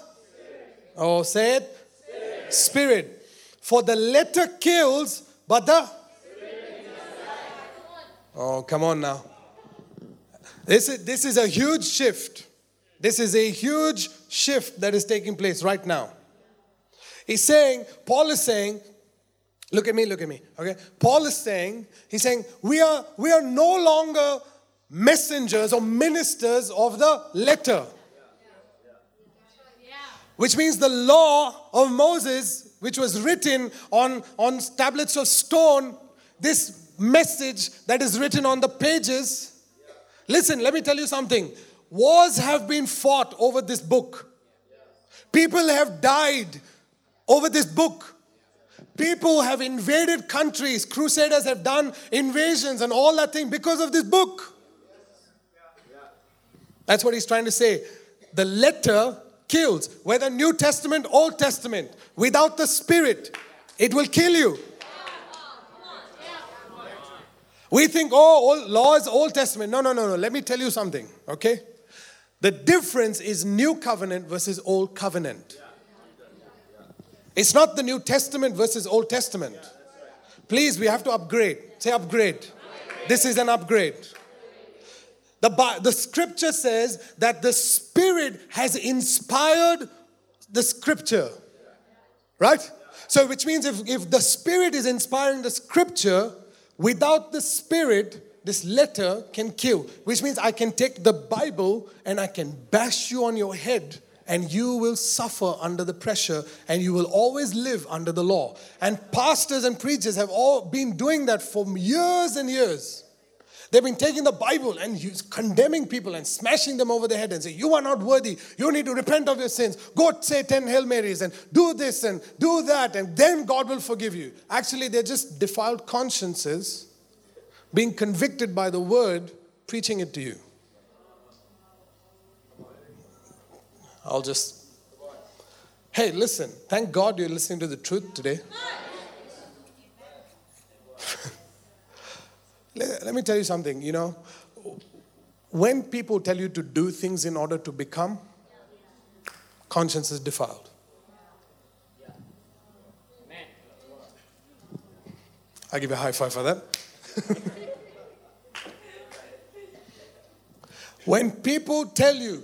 Oh, say it. Spirit. Spirit. For the letter kills, but the. Oh, come on now. This is, this is a huge shift. This is a huge shift that is taking place right now. He's saying, Paul is saying, look at me, look at me. Okay? Paul is saying, he's saying, we are we are no longer messengers or ministers of the letter which means the law of Moses, which was written on, on tablets of stone, this message that is written on the pages. Listen, let me tell you something. Wars have been fought over this book. People have died over this book. People have invaded countries. Crusaders have done invasions and all that thing because of this book. That's what he's trying to say. The letter kills, whether New Testament, Old Testament, without the Spirit, it will kill you. We think, oh, law is Old Testament. No, no, no, no. Let me tell you something, okay? The difference is New Covenant versus Old Covenant. It's not the New Testament versus Old Testament. Please, we have to upgrade. Say upgrade. This is an upgrade. The, the scripture says that the Spirit has inspired the scripture. Right? So, which means if, if the Spirit is inspiring the scripture, without the Spirit, this letter can kill. Which means I can take the Bible and I can bash you on your head and you will suffer under the pressure and you will always live under the law. And pastors and preachers have all been doing that for years and years. They've been taking the Bible and condemning people and smashing them over the head and say, You are not worthy. You need to repent of your sins. Go say 10 Hail Marys and do this and do that, and then God will forgive you. Actually, they're just defiled consciences being convicted by the word, preaching it to you. I'll just. Hey, listen. Thank God you're listening to the truth today. Let me tell you something, you know, when people tell you to do things in order to become, conscience is defiled. I give you a high five for that. when people tell you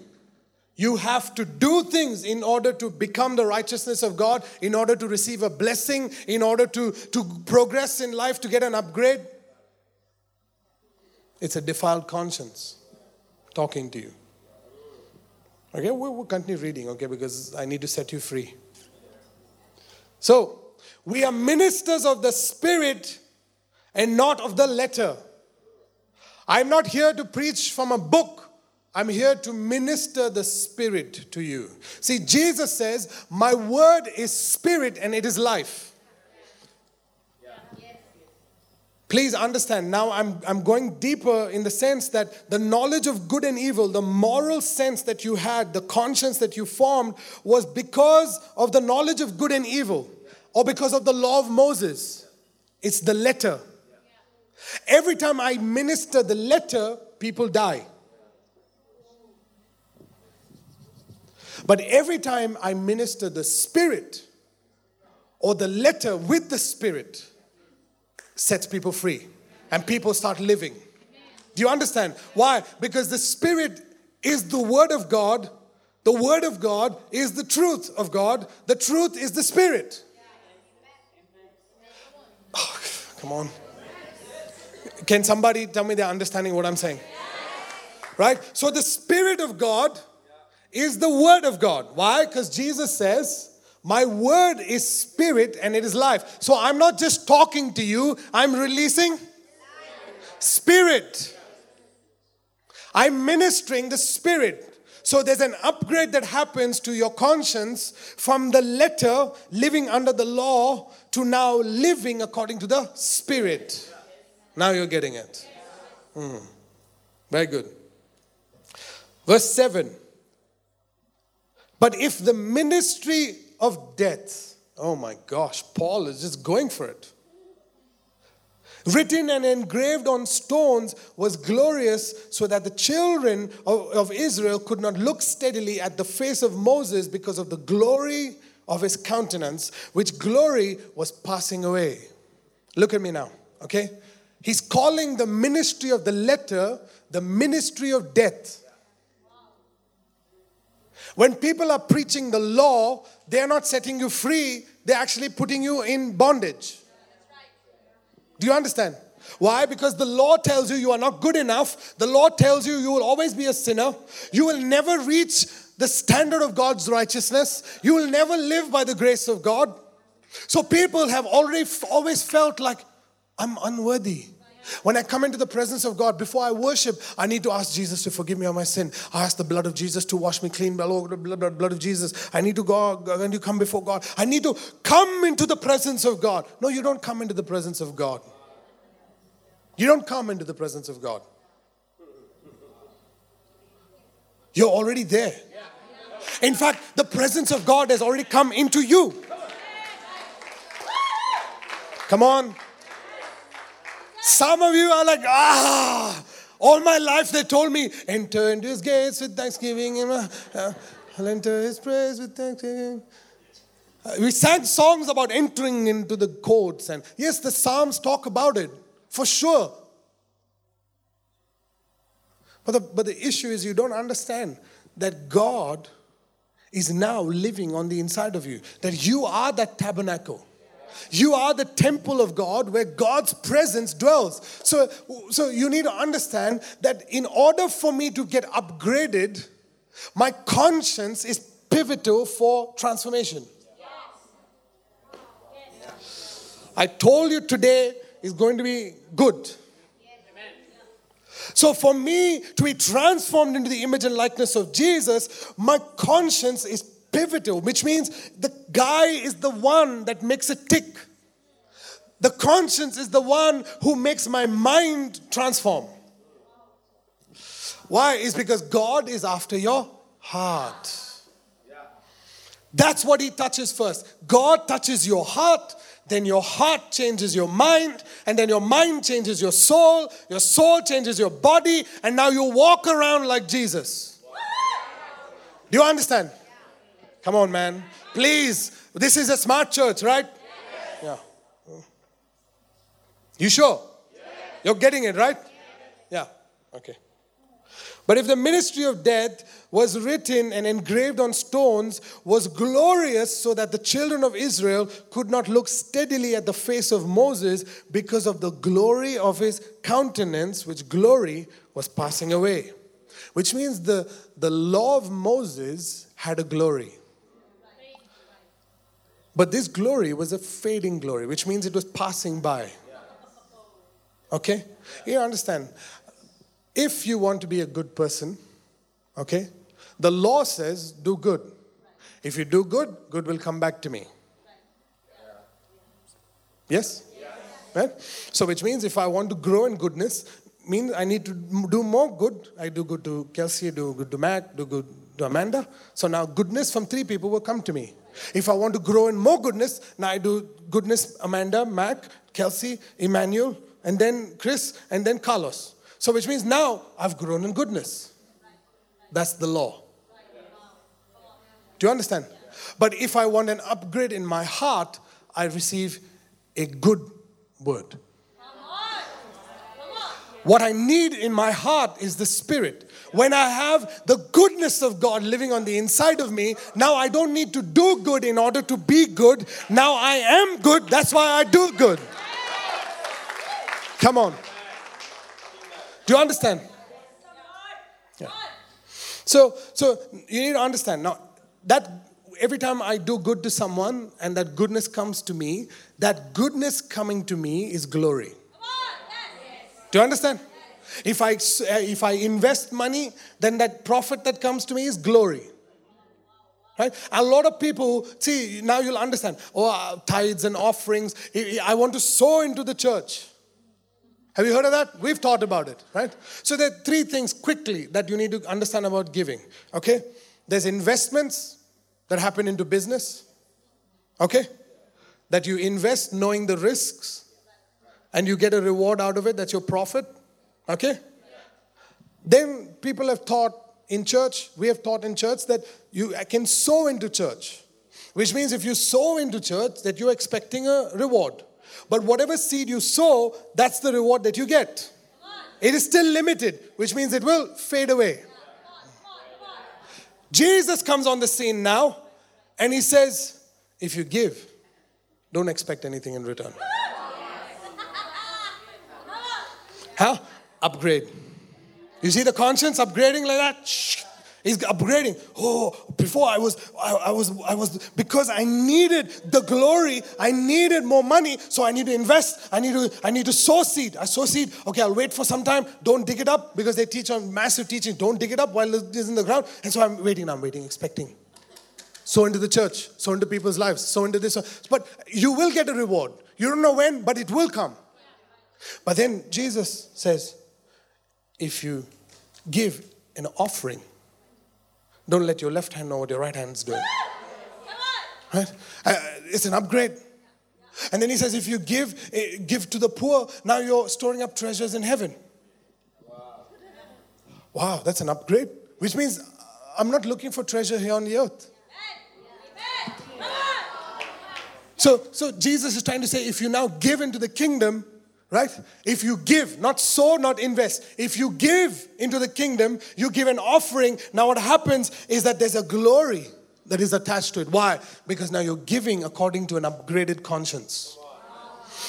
you have to do things in order to become the righteousness of God, in order to receive a blessing, in order to, to progress in life, to get an upgrade. It's a defiled conscience talking to you. Okay, we'll, continue reading, okay, because I need to set you free. So, we are ministers of the Spirit and not of the letter. I'm not here to preach from a book. I'm here to minister the Spirit to you. See, Jesus says, My word is spirit and it is life. Please understand, now I'm, I'm going deeper in the sense that the knowledge of good and evil, the moral sense that you had, the conscience that you formed, was because of the knowledge of good and evil or because of the law of Moses. It's the letter. Every time I minister the letter, people die. But every time I minister the spirit or the letter with the spirit, sets people free and people start living. Do you understand? Why? Because the Spirit is the Word of God. The Word of God is the truth of God. The truth is the Spirit. Oh, come on. Can somebody tell me they're understanding what I'm saying? Right? So the Spirit of God is the Word of God. Why? Because Jesus says, my word is spirit and it is life. So I'm not just talking to you, I'm releasing spirit. I'm ministering the spirit. So there's an upgrade that happens to your conscience from the letter, living under the law, to now living according to the spirit. Now you're getting it. Hmm. Very good. Verse 7. But if the ministry of death. Oh my gosh, Paul is just going for it. Written and engraved on stones was glorious, so that the children of, of Israel could not look steadily at the face of Moses because of the glory of his countenance, which glory was passing away. Look at me now, okay? He's calling the ministry of the letter the ministry of death. When people are preaching the law, they're not setting you free, they're actually putting you in bondage. Do you understand? Why? Because the law tells you you are not good enough. The law tells you you will always be a sinner. You will never reach the standard of God's righteousness. You will never live by the grace of God. So people have already always felt like I'm unworthy. When I come into the presence of God, before I worship, I need to ask Jesus to forgive me of my sin. I ask the blood of Jesus to wash me clean. Blood, oh, blood, blood of Jesus. I need to go when you come before God. I need to come into the presence of God. No, you don't come into the presence of God. You don't come into the presence of God. You're already there. In fact, the presence of God has already come into you. Come on. Some of you are like, ah, all my life they told me, enter into his gates with thanksgiving, and uh, I'll enter his praise with thanksgiving. Uh, we sang songs about entering into the courts, and yes, the Psalms talk about it for sure. But the, but the issue is you don't understand that God is now living on the inside of you, that you are that tabernacle. You are the temple of God where God's presence dwells. So, so you need to understand that in order for me to get upgraded, my conscience is pivotal for transformation. I told you today is going to be good. So, for me to be transformed into the image and likeness of Jesus, my conscience is pivotal, which means the guy is the one that makes it tick. The conscience is the one who makes my mind transform. Why? Is because God is after your heart. That's what He touches first. God touches your heart, then your heart changes your mind, and then your mind changes your soul, your soul changes your body, and now you walk around like Jesus. Do you understand? Come on, man. Please. This is a smart church, right? Yeah. You sure? You're getting it, right? Yeah. Okay. But if the ministry of death was written and engraved on stones, was glorious, so that the children of Israel could not look steadily at the face of Moses because of the glory of his countenance, which glory was passing away. Which means the, the law of Moses had a glory. But this glory was a fading glory, which means it was passing by. Okay? You understand? If you want to be a good person, okay, the law says do good. If you do good, good will come back to me. Yes? Right? So, which means if I want to grow in goodness, means I need to do more good. I do good to Kelsey, do good to Mac, do good to Amanda. So now goodness from three people will come to me. If I want to grow in more goodness, now I do goodness Amanda, Mac, Kelsey, Emmanuel, and then Chris, and then Carlos. So, which means now I've grown in goodness. That's the law. Do you understand? But if I want an upgrade in my heart, I receive a good word. What I need in my heart is the Spirit. When I have the goodness of God living on the inside of me, now I don't need to do good in order to be good. Now I am good. That's why I do good. Come on. Do you understand? Yeah. So, so you need to understand now that every time I do good to someone and that goodness comes to me, that goodness coming to me is glory. Do you understand? If I, if I invest money, then that profit that comes to me is glory. Right? A lot of people, see, now you'll understand. Oh, uh, tithes and offerings. I want to sow into the church. Have you heard of that? We've talked about it, right? So there are three things quickly that you need to understand about giving. Okay? There's investments that happen into business. Okay? That you invest knowing the risks and you get a reward out of it, that's your profit. Okay? Then people have taught in church, we have taught in church that you can sow into church, which means if you sow into church, that you're expecting a reward. But whatever seed you sow, that's the reward that you get. It is still limited, which means it will fade away. Jesus comes on the scene now and he says, If you give, don't expect anything in return. Huh? Upgrade. You see the conscience upgrading like that? Shh. He's upgrading. Oh, before I was, I, I, was, I was, because I needed the glory, I needed more money, so I need to invest. I need to, I need to sow seed. I sow seed. Okay, I'll wait for some time. Don't dig it up because they teach on massive teaching. Don't dig it up while it is in the ground. And so I'm waiting. I'm waiting, expecting. Sow into the church. Sow into people's lives. Sow into this. But you will get a reward. You don't know when, but it will come. But then Jesus says, if you give an offering don't let your left hand know what your right hand's doing. Right? Uh, it's an upgrade. And then he says, if you give, uh, give to the poor, now you're storing up treasures in heaven. Wow. wow, that's an upgrade. Which means I'm not looking for treasure here on the earth. So, so Jesus is trying to say, if you now give into the kingdom, Right? If you give, not sow, not invest. If you give into the kingdom, you give an offering. Now, what happens is that there's a glory that is attached to it. Why? Because now you're giving according to an upgraded conscience.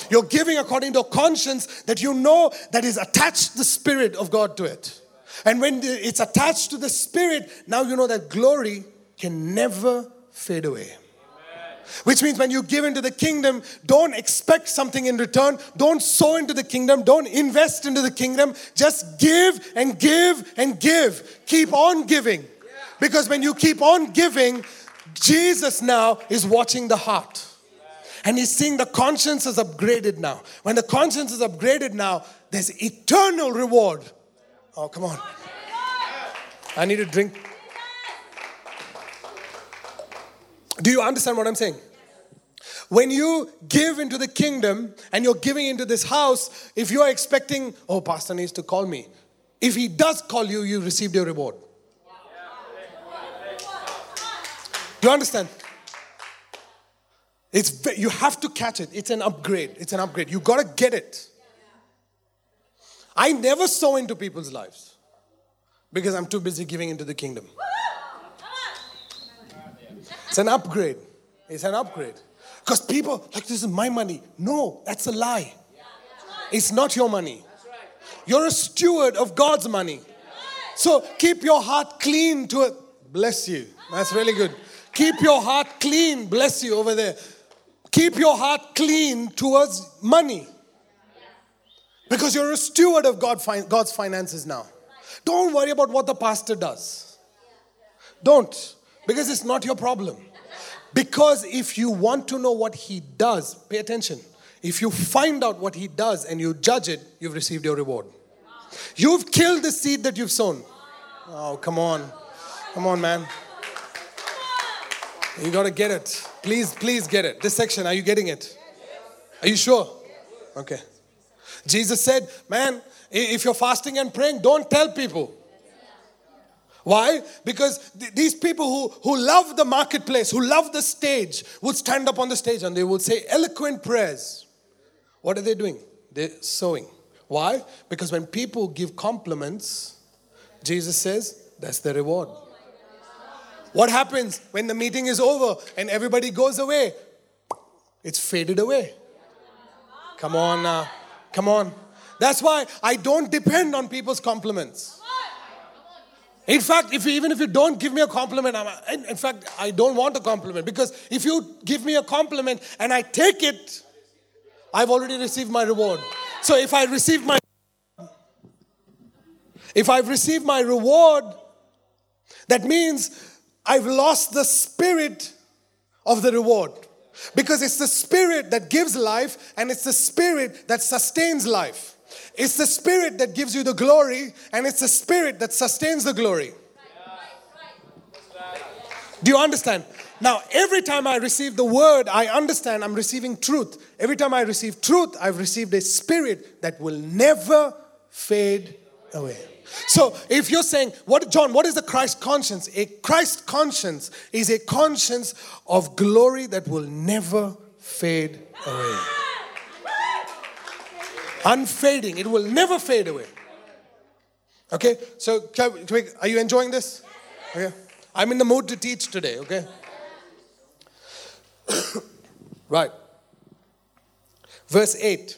You're giving according to a conscience that you know that is attached the Spirit of God to it. And when it's attached to the Spirit, now you know that glory can never fade away. Which means when you give into the kingdom, don't expect something in return. Don't sow into the kingdom. Don't invest into the kingdom. Just give and give and give. Keep on giving. Because when you keep on giving, Jesus now is watching the heart. And he's seeing the conscience is upgraded now. When the conscience is upgraded now, there's eternal reward. Oh, come on. I need a drink. Do you understand what I'm saying? When you give into the kingdom and you're giving into this house, if you are expecting, oh, pastor needs to call me. If he does call you, you received your reward. Do you understand? It's you have to catch it. It's an upgrade. It's an upgrade. You got to get it. I never sow into people's lives because I'm too busy giving into the kingdom. It's an upgrade. It's an upgrade. Because people, like, this is my money. No, that's a lie. It's not your money. You're a steward of God's money. So keep your heart clean to it. Bless you. That's really good. Keep your heart clean. Bless you over there. Keep your heart clean towards money. Because you're a steward of God, God's finances now. Don't worry about what the pastor does. Don't, because it's not your problem. Because if you want to know what he does, pay attention. If you find out what he does and you judge it, you've received your reward. You've killed the seed that you've sown. Oh, come on. Come on, man. You got to get it. Please, please get it. This section, are you getting it? Are you sure? Okay. Jesus said, Man, if you're fasting and praying, don't tell people. Why? Because th- these people who, who love the marketplace, who love the stage, would stand up on the stage and they would say eloquent prayers. What are they doing? They're sowing. Why? Because when people give compliments, Jesus says, that's the reward. What happens when the meeting is over and everybody goes away? It's faded away. Come on now. Come on. That's why I don't depend on people's compliments. In fact, if you, even if you don't give me a compliment, I'm, in fact, I don't want a compliment because if you give me a compliment and I take it, I've already received my reward. So if I receive my if I've received my reward, that means I've lost the spirit of the reward. Because it's the spirit that gives life and it's the spirit that sustains life. It's the spirit that gives you the glory and it's the spirit that sustains the glory. Do you understand? Now, every time I receive the word, I understand I'm receiving truth. Every time I receive truth, I've received a spirit that will never fade away. So if you're saying, what John, what is the Christ conscience? A Christ conscience is a conscience of glory that will never fade away. Unfading, it will never fade away. Okay, so can we, are you enjoying this? Okay, I'm in the mood to teach today, okay? right. Verse 8.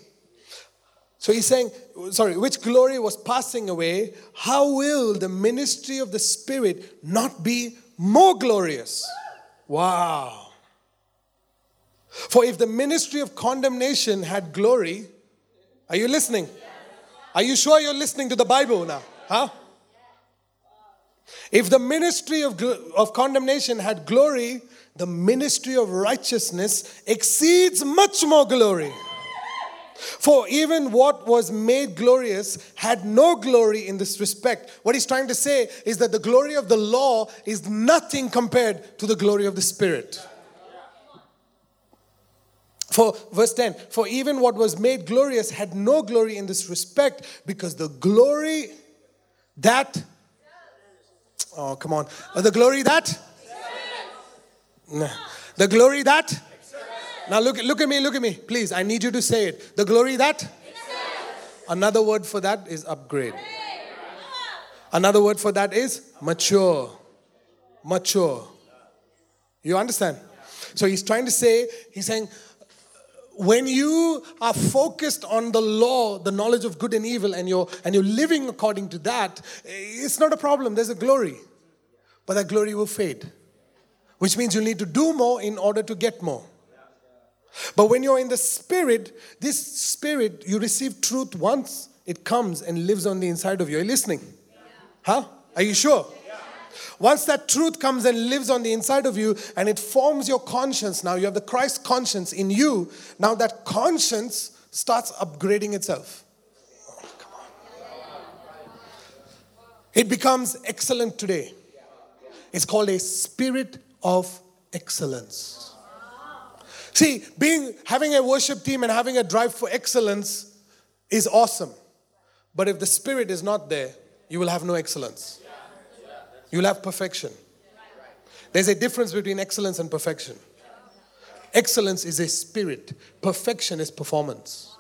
So he's saying, sorry, which glory was passing away, how will the ministry of the Spirit not be more glorious? Wow. For if the ministry of condemnation had glory, are you listening? Are you sure you're listening to the Bible now? Huh? If the ministry of, of condemnation had glory, the ministry of righteousness exceeds much more glory. For even what was made glorious had no glory in this respect. What he's trying to say is that the glory of the law is nothing compared to the glory of the Spirit. For verse 10, for even what was made glorious had no glory in this respect because the glory that, oh, come on, uh, the glory that, the glory that, now look, look at me, look at me. Please, I need you to say it. The glory that? Another word for that is upgrade. Another word for that is mature. Mature. You understand? So he's trying to say, he's saying, when you are focused on the law, the knowledge of good and evil, and you're and you're living according to that, eh, it's not a problem. There's a glory. But that glory will fade which means you need to do more in order to get more. But when you're in the spirit, this spirit, you receive truth once, it comes and lives on the inside of you. Are you listening? Huh? Are you sure? Once that truth comes and lives on the inside of you and it forms your conscience, now you have the Christ conscience in you. Now that conscience starts upgrading itself. It becomes excellent today. It's called a spirit of excellence. See, being having a worship team and having a drive for excellence is awesome. But if the spirit is not there, you will have no excellence. You'll have perfection. There's a difference between excellence and perfection. Excellence is a spirit, perfection is performance.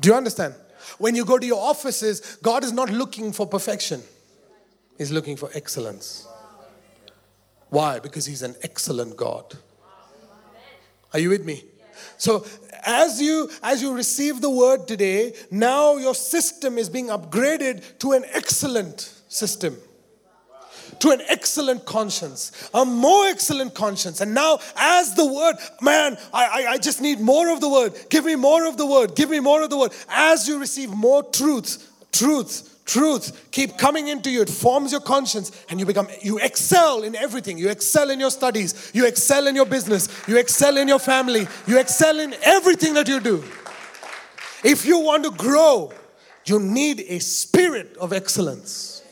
Do you understand? When you go to your offices, God is not looking for perfection, He's looking for excellence. Why? Because He's an excellent God. Are you with me? So as you as you receive the word today, now your system is being upgraded to an excellent system. To an excellent conscience, a more excellent conscience. And now, as the word, man, I, I, I just need more of the word. Give me more of the word. Give me more of the word. As you receive more truth, truth, truth keep coming into you. It forms your conscience and you become you excel in everything. You excel in your studies. You excel in your business. You excel in your family. You excel in everything that you do. If you want to grow you need a spirit of excellence.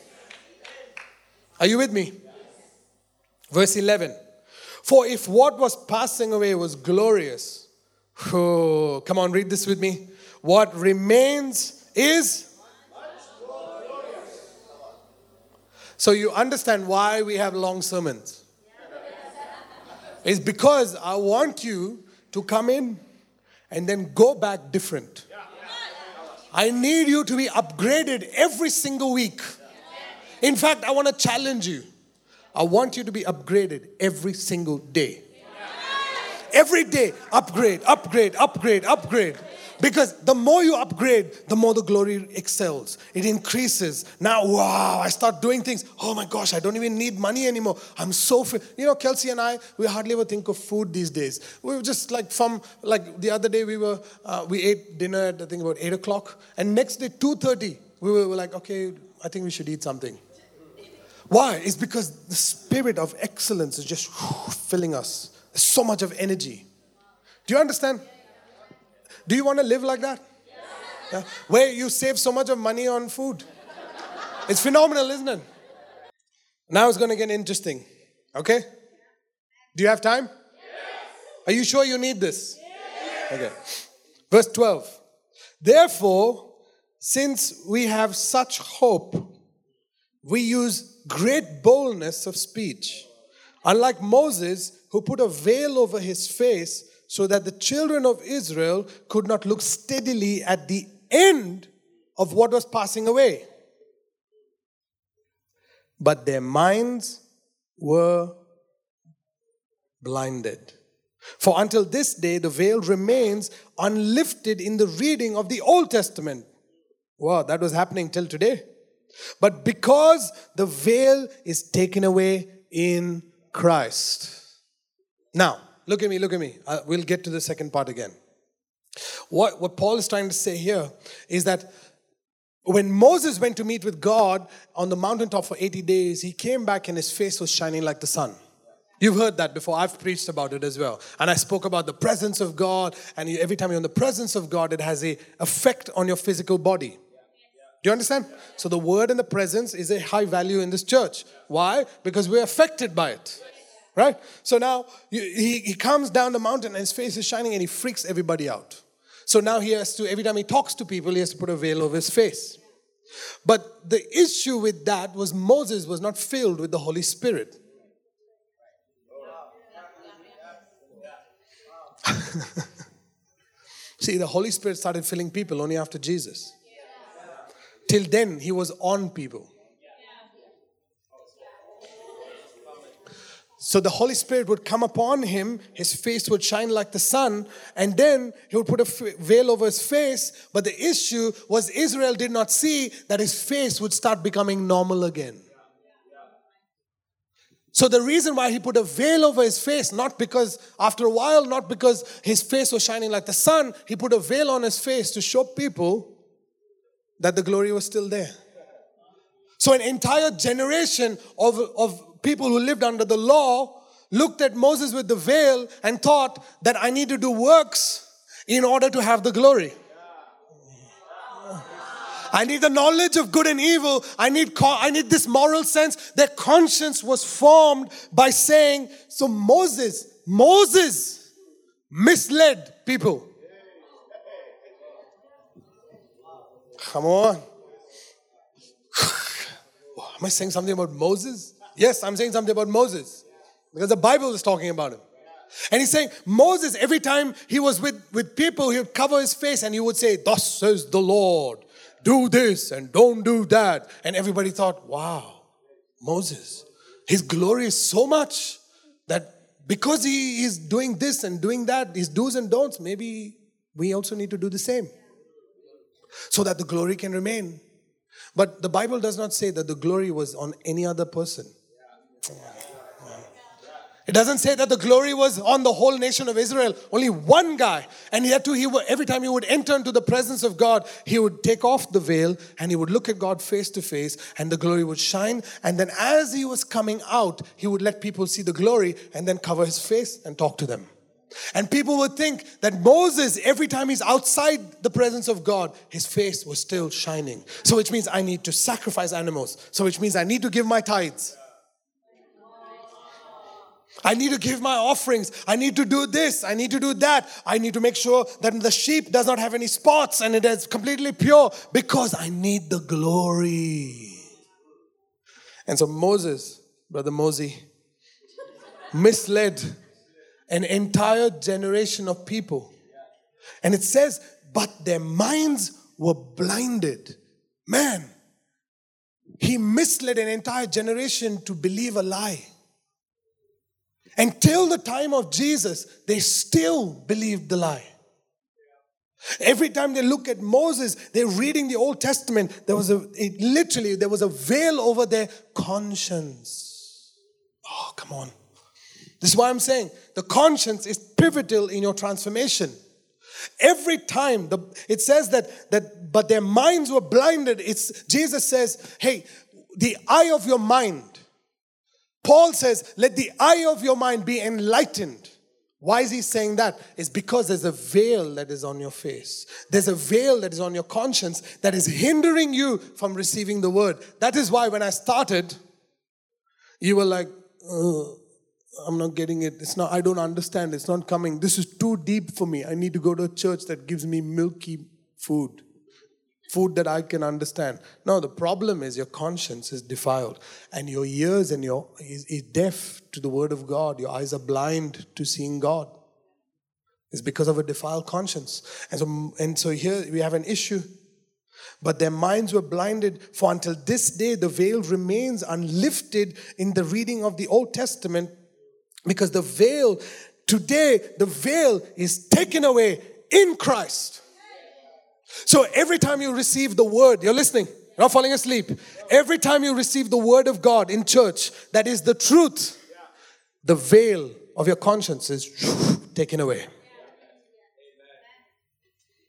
Are you with me? Verse 11 for if what was passing away was glorious oh, come on read this with me. What remains is So you understand why we have long sermons. It's because I want you to come in and then go back different. I need you to be upgraded every single week. In fact, I want to challenge you. I want you to be upgraded every single day. Every day, upgrade, upgrade, upgrade, upgrade. Because the more you upgrade, the more the glory excels. It increases. Now, wow, I start doing things. Oh my gosh, I don't even need money anymore. I'm so fit. You know, Kelsey and I, we hardly ever think of food these days. We were just like from, like the other day, we were, uh, we ate dinner at I think about 8 o'clock. And next day, 2.30, we were, like, okay, I think we should eat something. Why? It's because the spirit of excellence is just filling us. There's so much of energy. Do you understand? Do you want to live like that? Yeah. Where you save so much of money on food. It's phenomenal, isn't it? Now it's going to get interesting. Okay? Do you have time? Yes. Are you sure you need this? Yes. Okay. Verse 12. Therefore, since we have such hope, we use great boldness of speech. Unlike Moses, who put a veil over his face so that the children of Israel could not look steadily at the end of what was passing away. But their minds were blinded. For until this day, the veil remains unlifted in the reading of the Old Testament. Wow, that was happening till today. But because the veil is taken away in Christ. Now, Look at me, look at me. Uh, we'll get to the second part again. What, what Paul is trying to say here is that when Moses went to meet with God on the mountaintop for 80 days, he came back and his face was shining like the sun. You've heard that before. I've preached about it as well. And I spoke about the presence of God. And every time you're in the presence of God, it has a effect on your physical body. Do you understand? So the word and the presence is a high value in this church. Why? Because we're affected by it. Right? So now he, he comes down the mountain and his face is shining and he freaks everybody out. So now he has to, every time he talks to people, he has to put a veil over his face. But the issue with that was Moses was not filled with the Holy Spirit. See, the Holy Spirit started filling people only after Jesus. Till then, he was on people. So the Holy Spirit would come upon him, his face would shine like the sun, and then he would put a veil over his face. But the issue was Israel did not see that his face would start becoming normal again. So the reason why he put a veil over his face, not because after a while, not because his face was shining like the sun, he put a veil on his face to show people that the glory was still there. So an entire generation of, of people who lived under the law looked at Moses with the veil and thought that I need to do works in order to have the glory. I need the knowledge of good and evil. I need, I need this moral sense. Their conscience was formed by saying, so Moses, Moses misled people. Come on. Am I saying something about Moses? Yes, I'm saying something about Moses because the Bible is talking about him. And he's saying, Moses, every time he was with, with people, he would cover his face and he would say, Thus says the Lord do this and don't do that. And everybody thought, wow, Moses, his glory is so much that because he is doing this and doing that, his do's and don'ts, maybe we also need to do the same so that the glory can remain. But the Bible does not say that the glory was on any other person. It doesn't say that the glory was on the whole nation of Israel, only one guy. And yet, to he every time he would enter into the presence of God, he would take off the veil and he would look at God face to face, and the glory would shine. And then, as he was coming out, he would let people see the glory and then cover his face and talk to them. And people would think that Moses, every time he's outside the presence of God, his face was still shining. So, which means I need to sacrifice animals. So, which means I need to give my tithes. I need to give my offerings. I need to do this. I need to do that. I need to make sure that the sheep does not have any spots and it is completely pure because I need the glory. And so Moses, Brother Mosey, misled an entire generation of people. And it says, but their minds were blinded. Man, he misled an entire generation to believe a lie. Until the time of Jesus, they still believed the lie. Every time they look at Moses, they're reading the Old Testament. There was a it, literally there was a veil over their conscience. Oh, come on. This is why I'm saying the conscience is pivotal in your transformation. Every time the, it says that that but their minds were blinded. It's Jesus says, "Hey, the eye of your mind Paul says, Let the eye of your mind be enlightened. Why is he saying that? It's because there's a veil that is on your face. There's a veil that is on your conscience that is hindering you from receiving the word. That is why when I started, you were like, oh, I'm not getting it. It's not, I don't understand. It's not coming. This is too deep for me. I need to go to a church that gives me milky food food that I can understand. No, the problem is your conscience is defiled, and your ears and your is, is deaf to the word of God. Your eyes are blind to seeing God. It's because of a defiled conscience. And so, and so here we have an issue. But their minds were blinded, for until this day the veil remains unlifted in the reading of the Old Testament, because the veil, today, the veil is taken away in Christ. So every time you receive the word, you're listening, you're not falling asleep. Every time you receive the word of God in church, that is the truth, the veil of your conscience is taken away.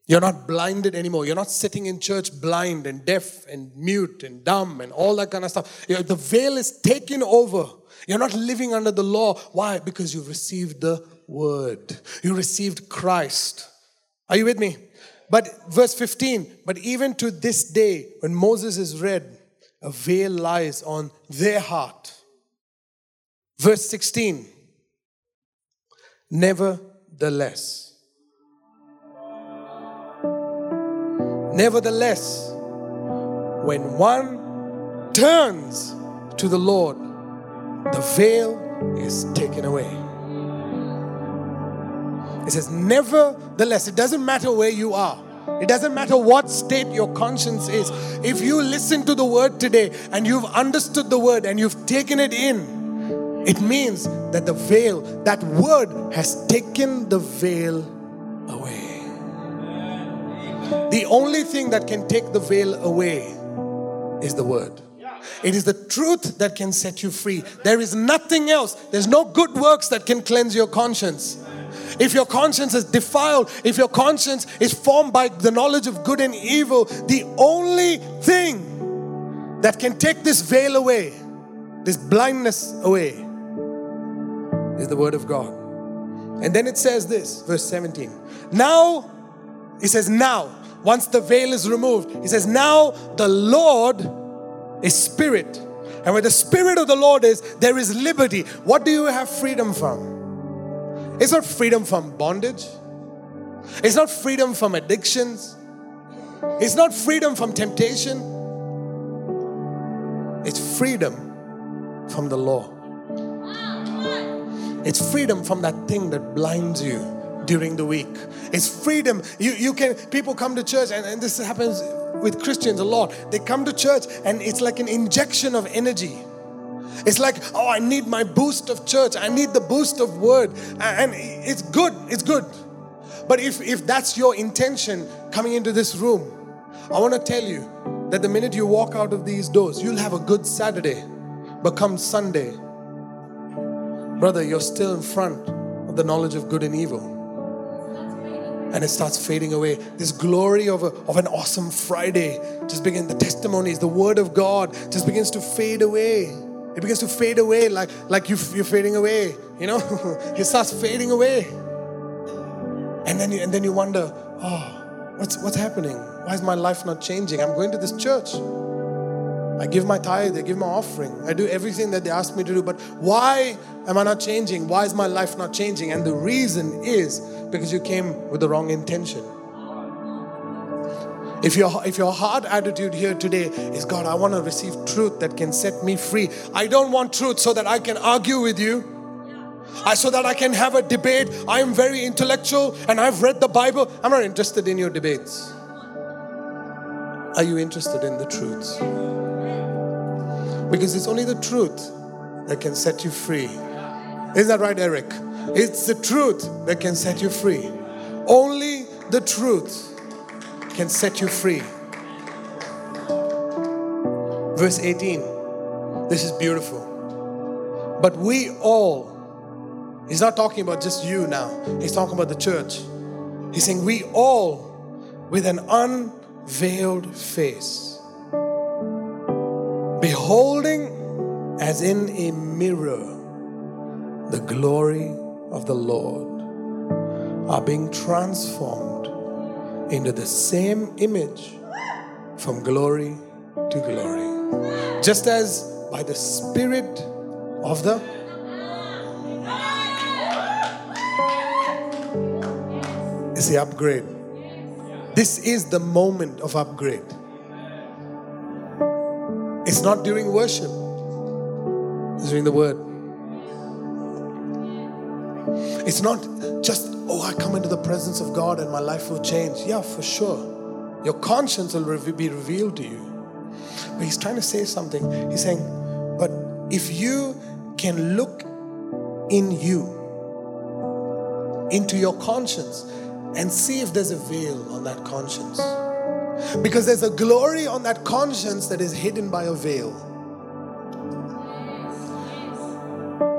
You're not blinded anymore. You're not sitting in church blind and deaf and mute and dumb and all that kind of stuff. the veil is taken over. You're not living under the law. Why? Because you've received the word. You received Christ. Are you with me? But verse 15, but even to this day, when Moses is read, a veil lies on their heart. Verse 16, nevertheless. Nevertheless, when one turns to the Lord, the veil is taken away. It says, nevertheless, it doesn't matter where you are. It doesn't matter what state your conscience is. If you listen to the word today and you've understood the word and you've taken it in, it means that the veil, that word has taken the veil away. The only thing that can take the veil away is the word. It is the truth that can set you free. There is nothing else. There's no good works that can cleanse your conscience. If your conscience is defiled, if your conscience is formed by the knowledge of good and evil, the only thing that can take this veil away, this blindness away, is the Word of God. And then it says this, verse 17. Now, it says, now, once the veil is removed, he says, now the Lord is spirit. And where the spirit of the Lord is, there is liberty. What do you have freedom from? It's not freedom from bondage. It's not freedom from addictions. It's not freedom from temptation. It's freedom from the law. It's freedom from that thing that blinds you during the week. It's freedom. You, you can, people come to church, and, and this happens with Christians a lot. They come to church, and it's like an injection of energy. It's like, oh, I need my boost of church. I need the boost of word. And it's good, it's good. But if, if that's your intention coming into this room, I want to tell you that the minute you walk out of these doors, you'll have a good Saturday. But come Sunday, brother, you're still in front of the knowledge of good and evil and it starts fading away. This glory of, a, of an awesome Friday just begins, the testimonies, the word of God just begins to fade away. It begins to fade away like, like you, you're fading away, you know? it starts fading away. And then, you, and then you wonder, oh, what's, what's happening? Why is my life not changing? I'm going to this church. I give my tithe, I give my offering, I do everything that they ask me to do, but why am I not changing? Why is my life not changing? And the reason is because you came with the wrong intention. If your, if your heart attitude here today is, God, I want to receive truth that can set me free. I don't want truth so that I can argue with you. I, so that I can have a debate. I am very intellectual and I've read the Bible. I'm not interested in your debates. Are you interested in the truths? Because it's only the truth that can set you free. Isn't that right, Eric? It's the truth that can set you free. Only the truth can set you free. Verse 18. This is beautiful. But we all, he's not talking about just you now, he's talking about the church. He's saying, We all, with an unveiled face, beholding as in a mirror the glory of the Lord are being transformed into the same image from glory to glory. Just as by the Spirit of the is the upgrade. This is the moment of upgrade. It's not during worship, it's during the word. It's not I come into the presence of God and my life will change. Yeah, for sure. Your conscience will be revealed to you. But he's trying to say something. He's saying, but if you can look in you, into your conscience, and see if there's a veil on that conscience. Because there's a glory on that conscience that is hidden by a veil.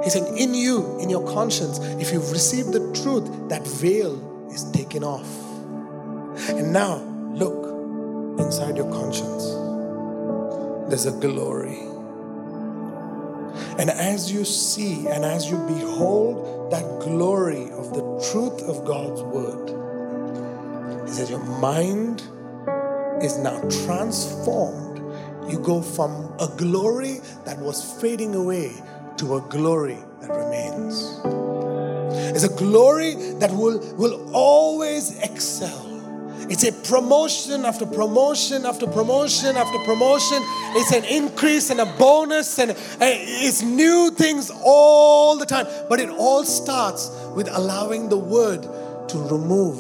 He's saying, in you, in your conscience, if you've received the truth, that veil is taken off. And now, look inside your conscience. There's a glory. And as you see and as you behold that glory of the truth of God's word, He says, Your mind is now transformed. You go from a glory that was fading away to a glory that remains. It's a glory that will, will always excel. It's a promotion after promotion after promotion after promotion. It's an increase and a bonus, and eh, it's new things all the time. But it all starts with allowing the word to remove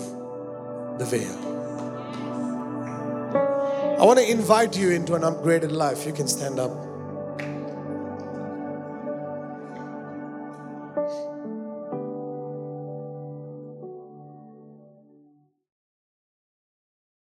the veil. I want to invite you into an upgraded life. You can stand up.